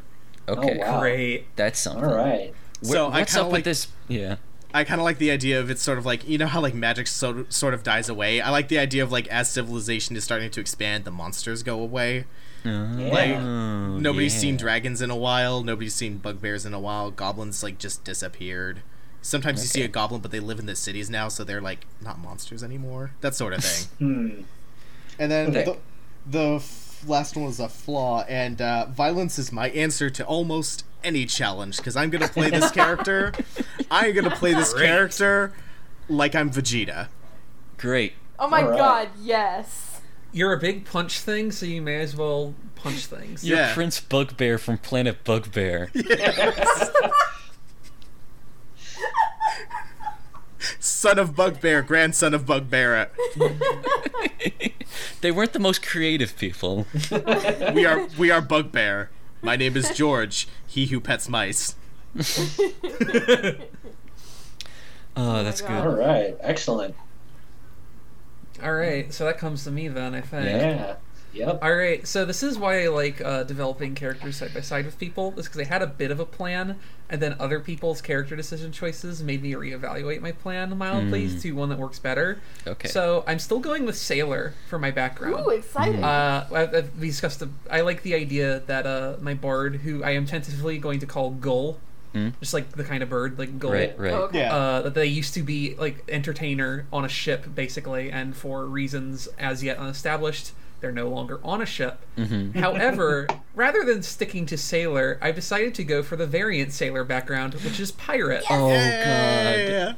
Okay, wow. Great. that's something. All right. Wh- So I what's kinda up like- with this? Yeah. I kind of like the idea of it's sort of like you know how like magic so, sort of dies away. I like the idea of like as civilization is starting to expand, the monsters go away. Like Oh, nobody's yeah. seen dragons in a while. Nobody's seen bugbears in a while. Goblins like just disappeared. Sometimes you see a goblin, but they live in the cities now, so they're like not monsters anymore. That sort of thing. Hmm. and then Okay. the, the f- last one was a flaw, and uh, violence is my answer to almost any challenge because I'm gonna play this character. [LAUGHS] I'm gonna play this Great. character like I'm Vegeta. Great. Oh my All right. god, yes. You're a big punch thing, so you may as well punch things. You're Yeah. Prince Bugbear from Planet Bugbear. [LAUGHS] [LAUGHS] Son of Bugbear, grandson of Bugbear. they weren't the most creative people. We are we are Bugbear. My name is George, he who pets mice. [LAUGHS] Oh, that's oh God. Good. All right, Excellent. All right, so that comes to me then, I think. Yeah. Yep. All right, so this is why I like uh, developing characters side by side with people. Is because I had a bit of a plan, and then other people's character decision choices made me reevaluate my plan mildly to one that works better. Okay. So I'm still going with Sailor for my background. Ooh, exciting. Uh, I've, I've discussed. The, I like the idea that uh, my bard, who I am tentatively going to call Gull, Mm. just like the kind of bird like Gull, Right, right. Oh, okay. Yeah. uh, that they used to be like entertainer on a ship basically and for reasons as yet unestablished they're no longer on a ship Mm-hmm. [LAUGHS] however rather than sticking to sailor i've decided to go for the variant sailor background which is pirate Oh god. Yeah.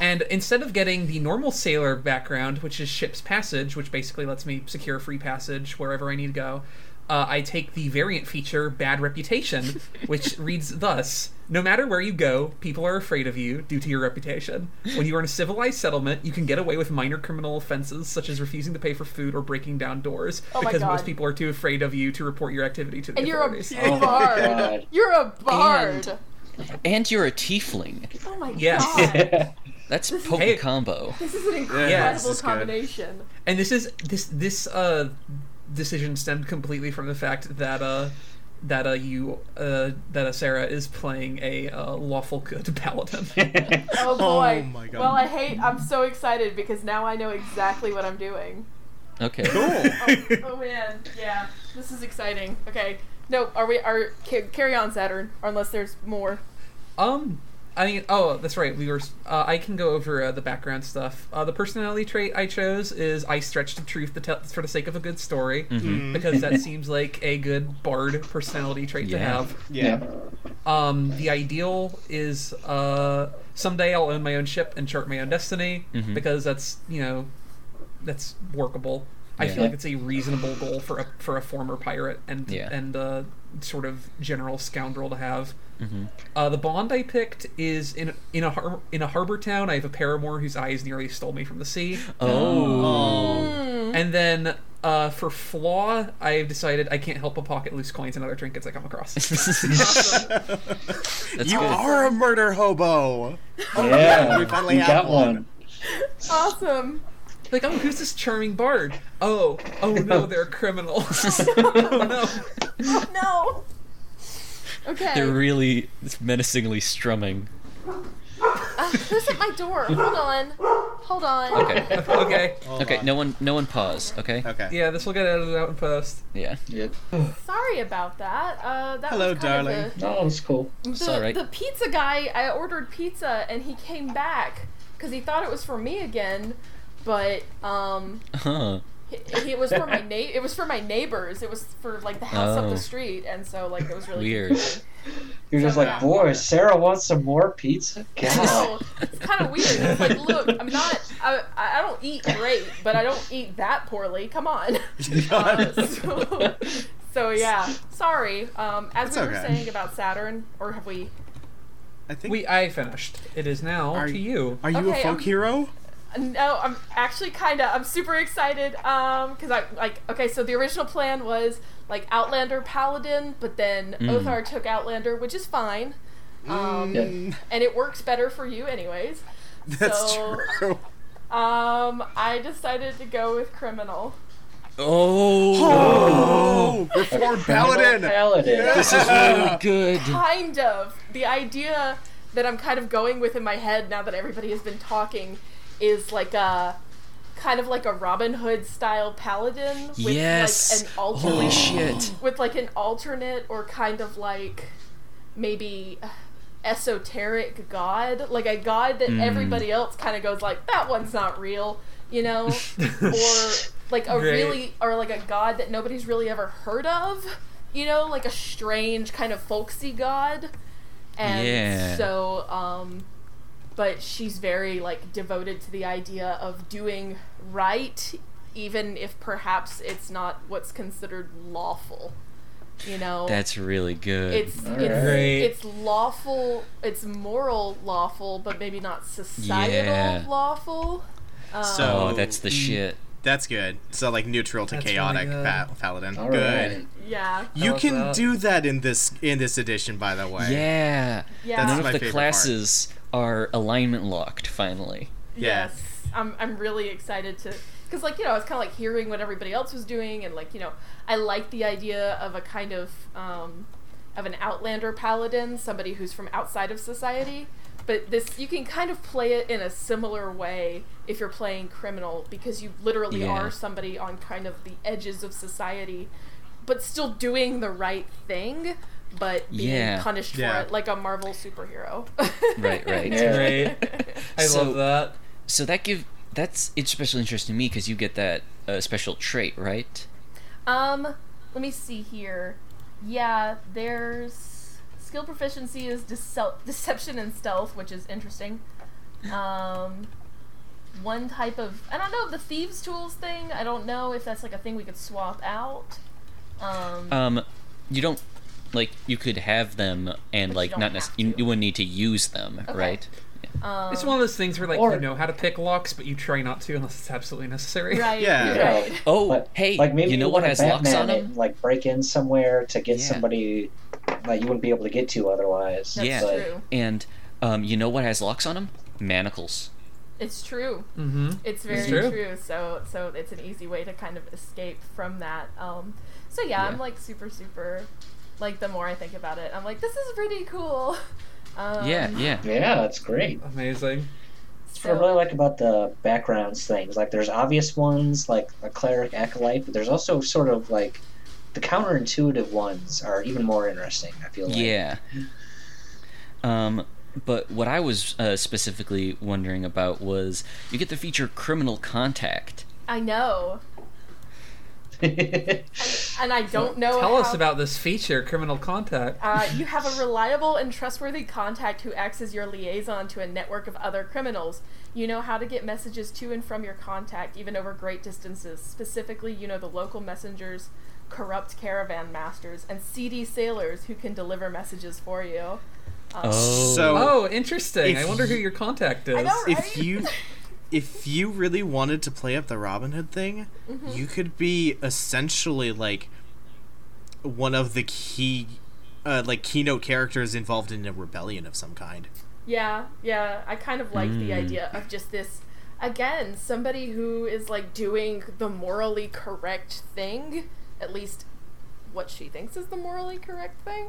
and instead of getting the normal sailor background which is ship's passage which basically lets me secure free passage wherever i need to go uh, I take the variant feature Bad Reputation, which [LAUGHS] reads thus No matter where you go, people are afraid of you due to your reputation. When you are in a civilized settlement, you can get away with minor criminal offenses such as refusing to pay for food or breaking down doors Oh because most people are too afraid of you to report your activity to the and you're a authorities. Oh my bard. God. You're a bard. And you're a tiefling. oh my Yes. god. [LAUGHS] That's This potent Hey. combo. This is an Yeah, incredible this is good. combination. and this is this this uh decision stemmed completely from the fact that uh that uh, you uh, that uh, Sarah is playing a uh, lawful good [LAUGHS] paladin. [LAUGHS] Oh boy. my God. Well, I hate. I'm so excited because now I know exactly what I'm doing. Okay. Cool. Oh, [LAUGHS] oh man, yeah, this is exciting. Okay, no, are we? Are carry on, Saturn? Or unless there's more. Um, I mean, oh, that's right. We were. Uh, I can go over uh, the background stuff. Uh, the personality trait I chose is I stretch the truth to tell for the sake of a good story, Mhm. because that [LAUGHS] seems like a good bard personality trait to have. Yeah. Um, the ideal is uh, someday I'll own my own ship and chart my own destiny, Mhm. because that's you know, that's workable. I Yeah. feel like it's a reasonable goal for a for a former pirate and Yeah. and uh, sort of general scoundrel to have. hmm Uh, the bond I picked is in in a har- in a harbor town. I have a paramour whose eyes nearly stole me from the sea, Oh. Hmm. and then uh, for flaw, I've decided I can't help but pocket loose coins and other trinkets I come across. [LAUGHS] That's you good. are a murder hobo. Yeah, We finally you have got one. one. Awesome. Like, oh, who's this charming bard? Oh, oh no, they're criminals. [LAUGHS] [LAUGHS] oh no. Oh, no. Okay. They're really menacingly strumming. Uh, who's at my door? Hold on. Hold on. Okay. Okay. Hold Okay. on. No one. No one pause. Okay. Okay. Yeah, this will get edited out in post. Yeah. Yep. Sorry about that. Uh, that Hello, was darling. Of a, No, it's cool. It's the, alright. the pizza guy, I ordered pizza and he came back because he thought it was for me again, but um, Huh. it, it was for my na- It was for my neighbors. It was for like the house up Oh. the street, and so like it was really Weird. confusing. You're just like, yeah. boy, Sarah wants some more pizza. God. No, it's kind of weird. It's like, look, I'm not. I, I don't eat great, but I don't eat that poorly. Come on. [LAUGHS] Uh, so, so yeah, sorry. Um, as It's we were okay. saying about Saturn, or have we? I think. We I finished. It is now Are to you. Are you Okay, a folk um, hero? No, I'm actually kind of. I'm super excited. Um, because I like. Okay, so the original plan was like Outlander Paladin, but then Mm. Othar took Outlander, which is fine. Um, Mm, and it works better for you, anyways. [LAUGHS] That's so- true. Um, I decided to go with Criminal. Oh. Oh, reformed paladin. Paladin. Yeah. This is really [LAUGHS] good. Kind of. The idea that I'm kind of going with in my head now that everybody has been talking is like a kind of like a Robin Hood style paladin with Yes. like an alternate Holy shit. with like an alternate or kind of like maybe uh, esoteric god, like a god that Mm. everybody else kind of goes like that one's not real, you know, [LAUGHS] or like a Right. really or like a god that nobody's really ever heard of, you know, like a strange kind of folksy god. And Yeah. so um but she's very like devoted to the idea of doing right even if perhaps it's not what's considered lawful. You know, That's really good. it's All it's, right. Great. it's lawful, it's moral lawful, but maybe not societal Yeah. lawful. Um, oh, that's the Mm. shit. That's good. So like neutral to That's really chaotic good. pa- paladin. All good. right. yeah, You can that. do that in this in this edition, by the way. Yeah. yeah. That's None my of the favorite classes are alignment locked. Finally. Yeah. Yes, I'm. I'm really excited to, because like you know, I was kind of like hearing what everybody else was doing, and like you know, I like the idea of a kind of um, of an outlander paladin, somebody who's from outside of society. But this, you can kind of play it in a similar way if you're playing criminal, because you literally Yeah. are somebody on kind of the edges of society, but still doing the right thing, but being Yeah. punished Yeah. for it, like a Marvel superhero. [LAUGHS] Right, right. [LAUGHS] Yeah. Right. I So- love that. So that give that's especially interesting to me because you get that uh, special trait, right? Um, let me see here. Yeah, there's skill proficiency is decel- deception and stealth, which is interesting. Um, one type of I don't know the thieves tools thing. I don't know if that's like a thing we could swap out. Um, Um, you don't like you could have them and like don't necessarily you, you wouldn't need to use them, Okay. right? um, It's one of those things where like Or- you know how to pick locks, but you try not to unless it's absolutely necessary. right. Yeah. Right. Oh, Like- hey, Like maybe you know want what to has locks Batman on it, them? like break in somewhere to get Yeah. somebody that you wouldn't be able to get to otherwise. That's Yeah. True. And um, you know what has locks on them? Manacles. It's true. Mm-hmm. It's very true. true. So so it's an easy way to kind of escape from that. Um, so yeah, Yeah. I'm like super super Like the more I think about it, I'm like, this is pretty cool. [LAUGHS] Um, yeah, yeah. Yeah, it's great. Amazing. That's what I really like about the backgrounds things. Like, there's obvious ones, like a cleric acolyte, but there's also sort of like the counterintuitive ones are even more interesting. I feel like. Yeah. Um, but what I was uh, specifically wondering about was you get the feature criminal contact. I know, [LAUGHS] and I don't know. Tell us about this feature, Criminal Contact. Uh, you have a reliable and trustworthy contact who acts as your liaison to a network of other criminals. You know how to get messages to and from your contact, even over great distances. Specifically, you know the local messengers, corrupt caravan masters, and seedy sailors who can deliver messages for you. Um, Oh. So Oh, interesting. I wonder who your contact is. I know, right? if you [LAUGHS] if you really wanted to play up the Robin Hood thing, you could be essentially like one of the key uh, like keynote characters involved in a rebellion of some kind. Yeah, yeah. I kind of like the Mm. idea of just this again, somebody who is like doing the morally correct thing, at least what she thinks is the morally correct thing.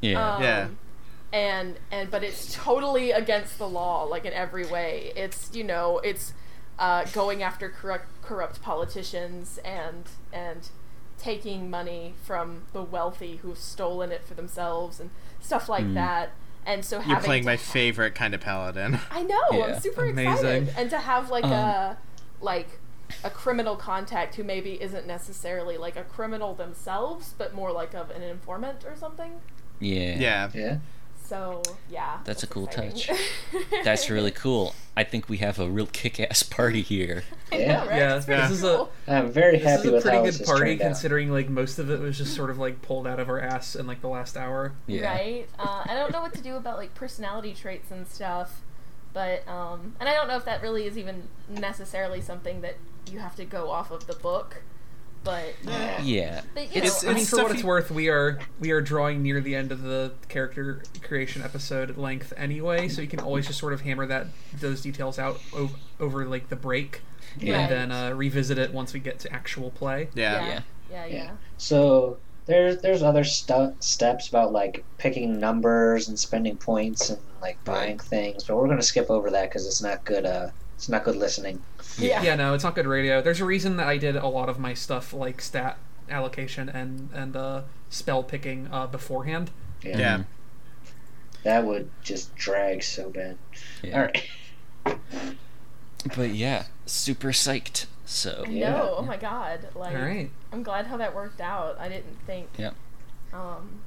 Yeah. Um, Yeah. And and but it's totally against the law, like in every way. It's you know, it's uh, going after corrupt corrupt politicians and and taking money from the wealthy who've stolen it for themselves and stuff like that. And so You're playing my ha- favorite kind of paladin. I know. Yeah. I'm super Amazing. excited, and to have like Um, a like a criminal contact who maybe isn't necessarily like a criminal themselves, but more like of an informant or something. yeah. Yeah. Yeah. So yeah, That's a cool exciting. [LAUGHS] That's really cool. I think we have a real kick-ass [LAUGHS] party here. I know, Yeah. right? Yeah, It's pretty this is a cool. I'm very this happy is a with pretty good party turned out. considering like most of it was just sort of like pulled out of our ass in like the last hour. Yeah. Right. Uh, I don't know what to do about like personality traits and stuff, but um, and I don't know if that really is even necessarily something that you have to go off of the book, but Yeah. but you It's- know, I mean, it's for what it's you- worth, we are we are drawing near the end of the character creation episode length anyway, so you can always just sort of hammer that those details out o- over like the break, Yeah. and then uh, revisit it once we get to actual play. Yeah. yeah, yeah, yeah. Yeah. So there's there's other stu- steps about like picking numbers and spending points and like buying things, but we're gonna skip over that because it's not good. Uh, it's not good listening. Yeah. Yeah, no, it's not good radio. There's a reason that I did a lot of my stuff like stat allocation and and uh, spell picking uh, beforehand. Yeah. Yeah. That would just drag so bad. Yeah. All right. But yeah, super psyched. So I Yeah. know. Oh my god. Like All right. I'm glad how that worked out. I didn't think. Yeah. Um.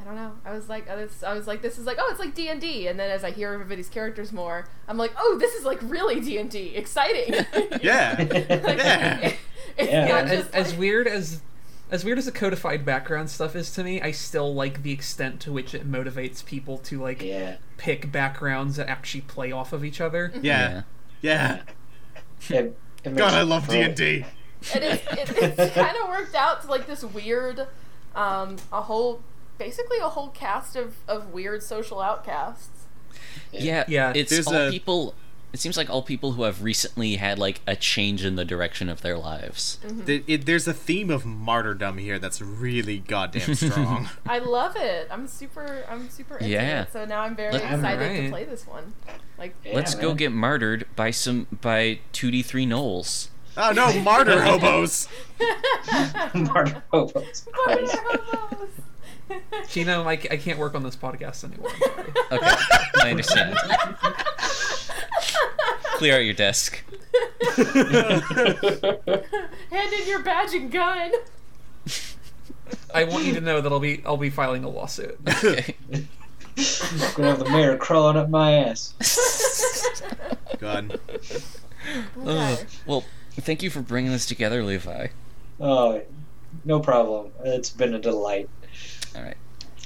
I don't know. I was like, I was, I was like, this is like, oh, it's like D and D. And then as I hear everybody's characters more, I'm like, oh, this is like really D and D. Exciting. [LAUGHS] Yeah. [LAUGHS] Like, Yeah. It's Yeah. not as, just as weird as as weird as the codified background stuff is to me, I still like the extent to which it motivates people to like Yeah. pick backgrounds that actually play off of each other. Yeah. Yeah. It, it God, I love D and D. it is it, it's kind of worked out to like this weird um a whole basically a whole cast of of weird social outcasts yeah, Yeah. It's There's all a- people. It seems like all people who have recently had like a change in the direction of their lives. Mm-hmm. Th- it- there's a theme of martyrdom here that's really goddamn strong. [LAUGHS] i love it i'm super i'm super into Yeah. it so now i'm very Let- excited to play this one like Yeah, Let's go get martyred by some by two D three gnolls. oh no, martyr [LAUGHS] [LAUGHS] hobos. Martyr hobos. What are Christ. hobos? [LAUGHS] Gino, I, I can't work on this podcast anymore. I'm. [LAUGHS] Okay, I understand. Clear out your desk. [LAUGHS] hand in your badge and gun I want you to know that I'll be I'll be filing a lawsuit. Okay. gonna have the mayor crawling up my ass. God. Ugh. well, thank you for bringing this together, Levi. Oh, no problem. It's been a delight. All right.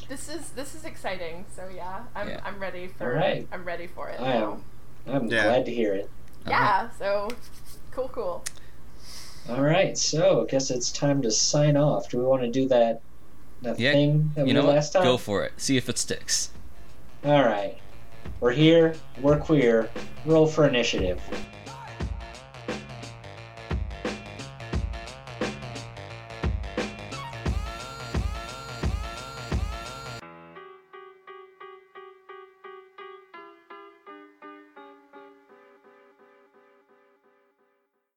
this is this is exciting so yeah i'm, Yeah. I'm ready for Alright. i'm ready for it I am. I'm Yeah. glad to hear it. yeah so cool cool All right, so I guess it's time to sign off. Do we want to do that? That Yeah, thing that You we know did what? last time. Go for it. See if it sticks. All right. We're here. We're queer. Roll for initiative.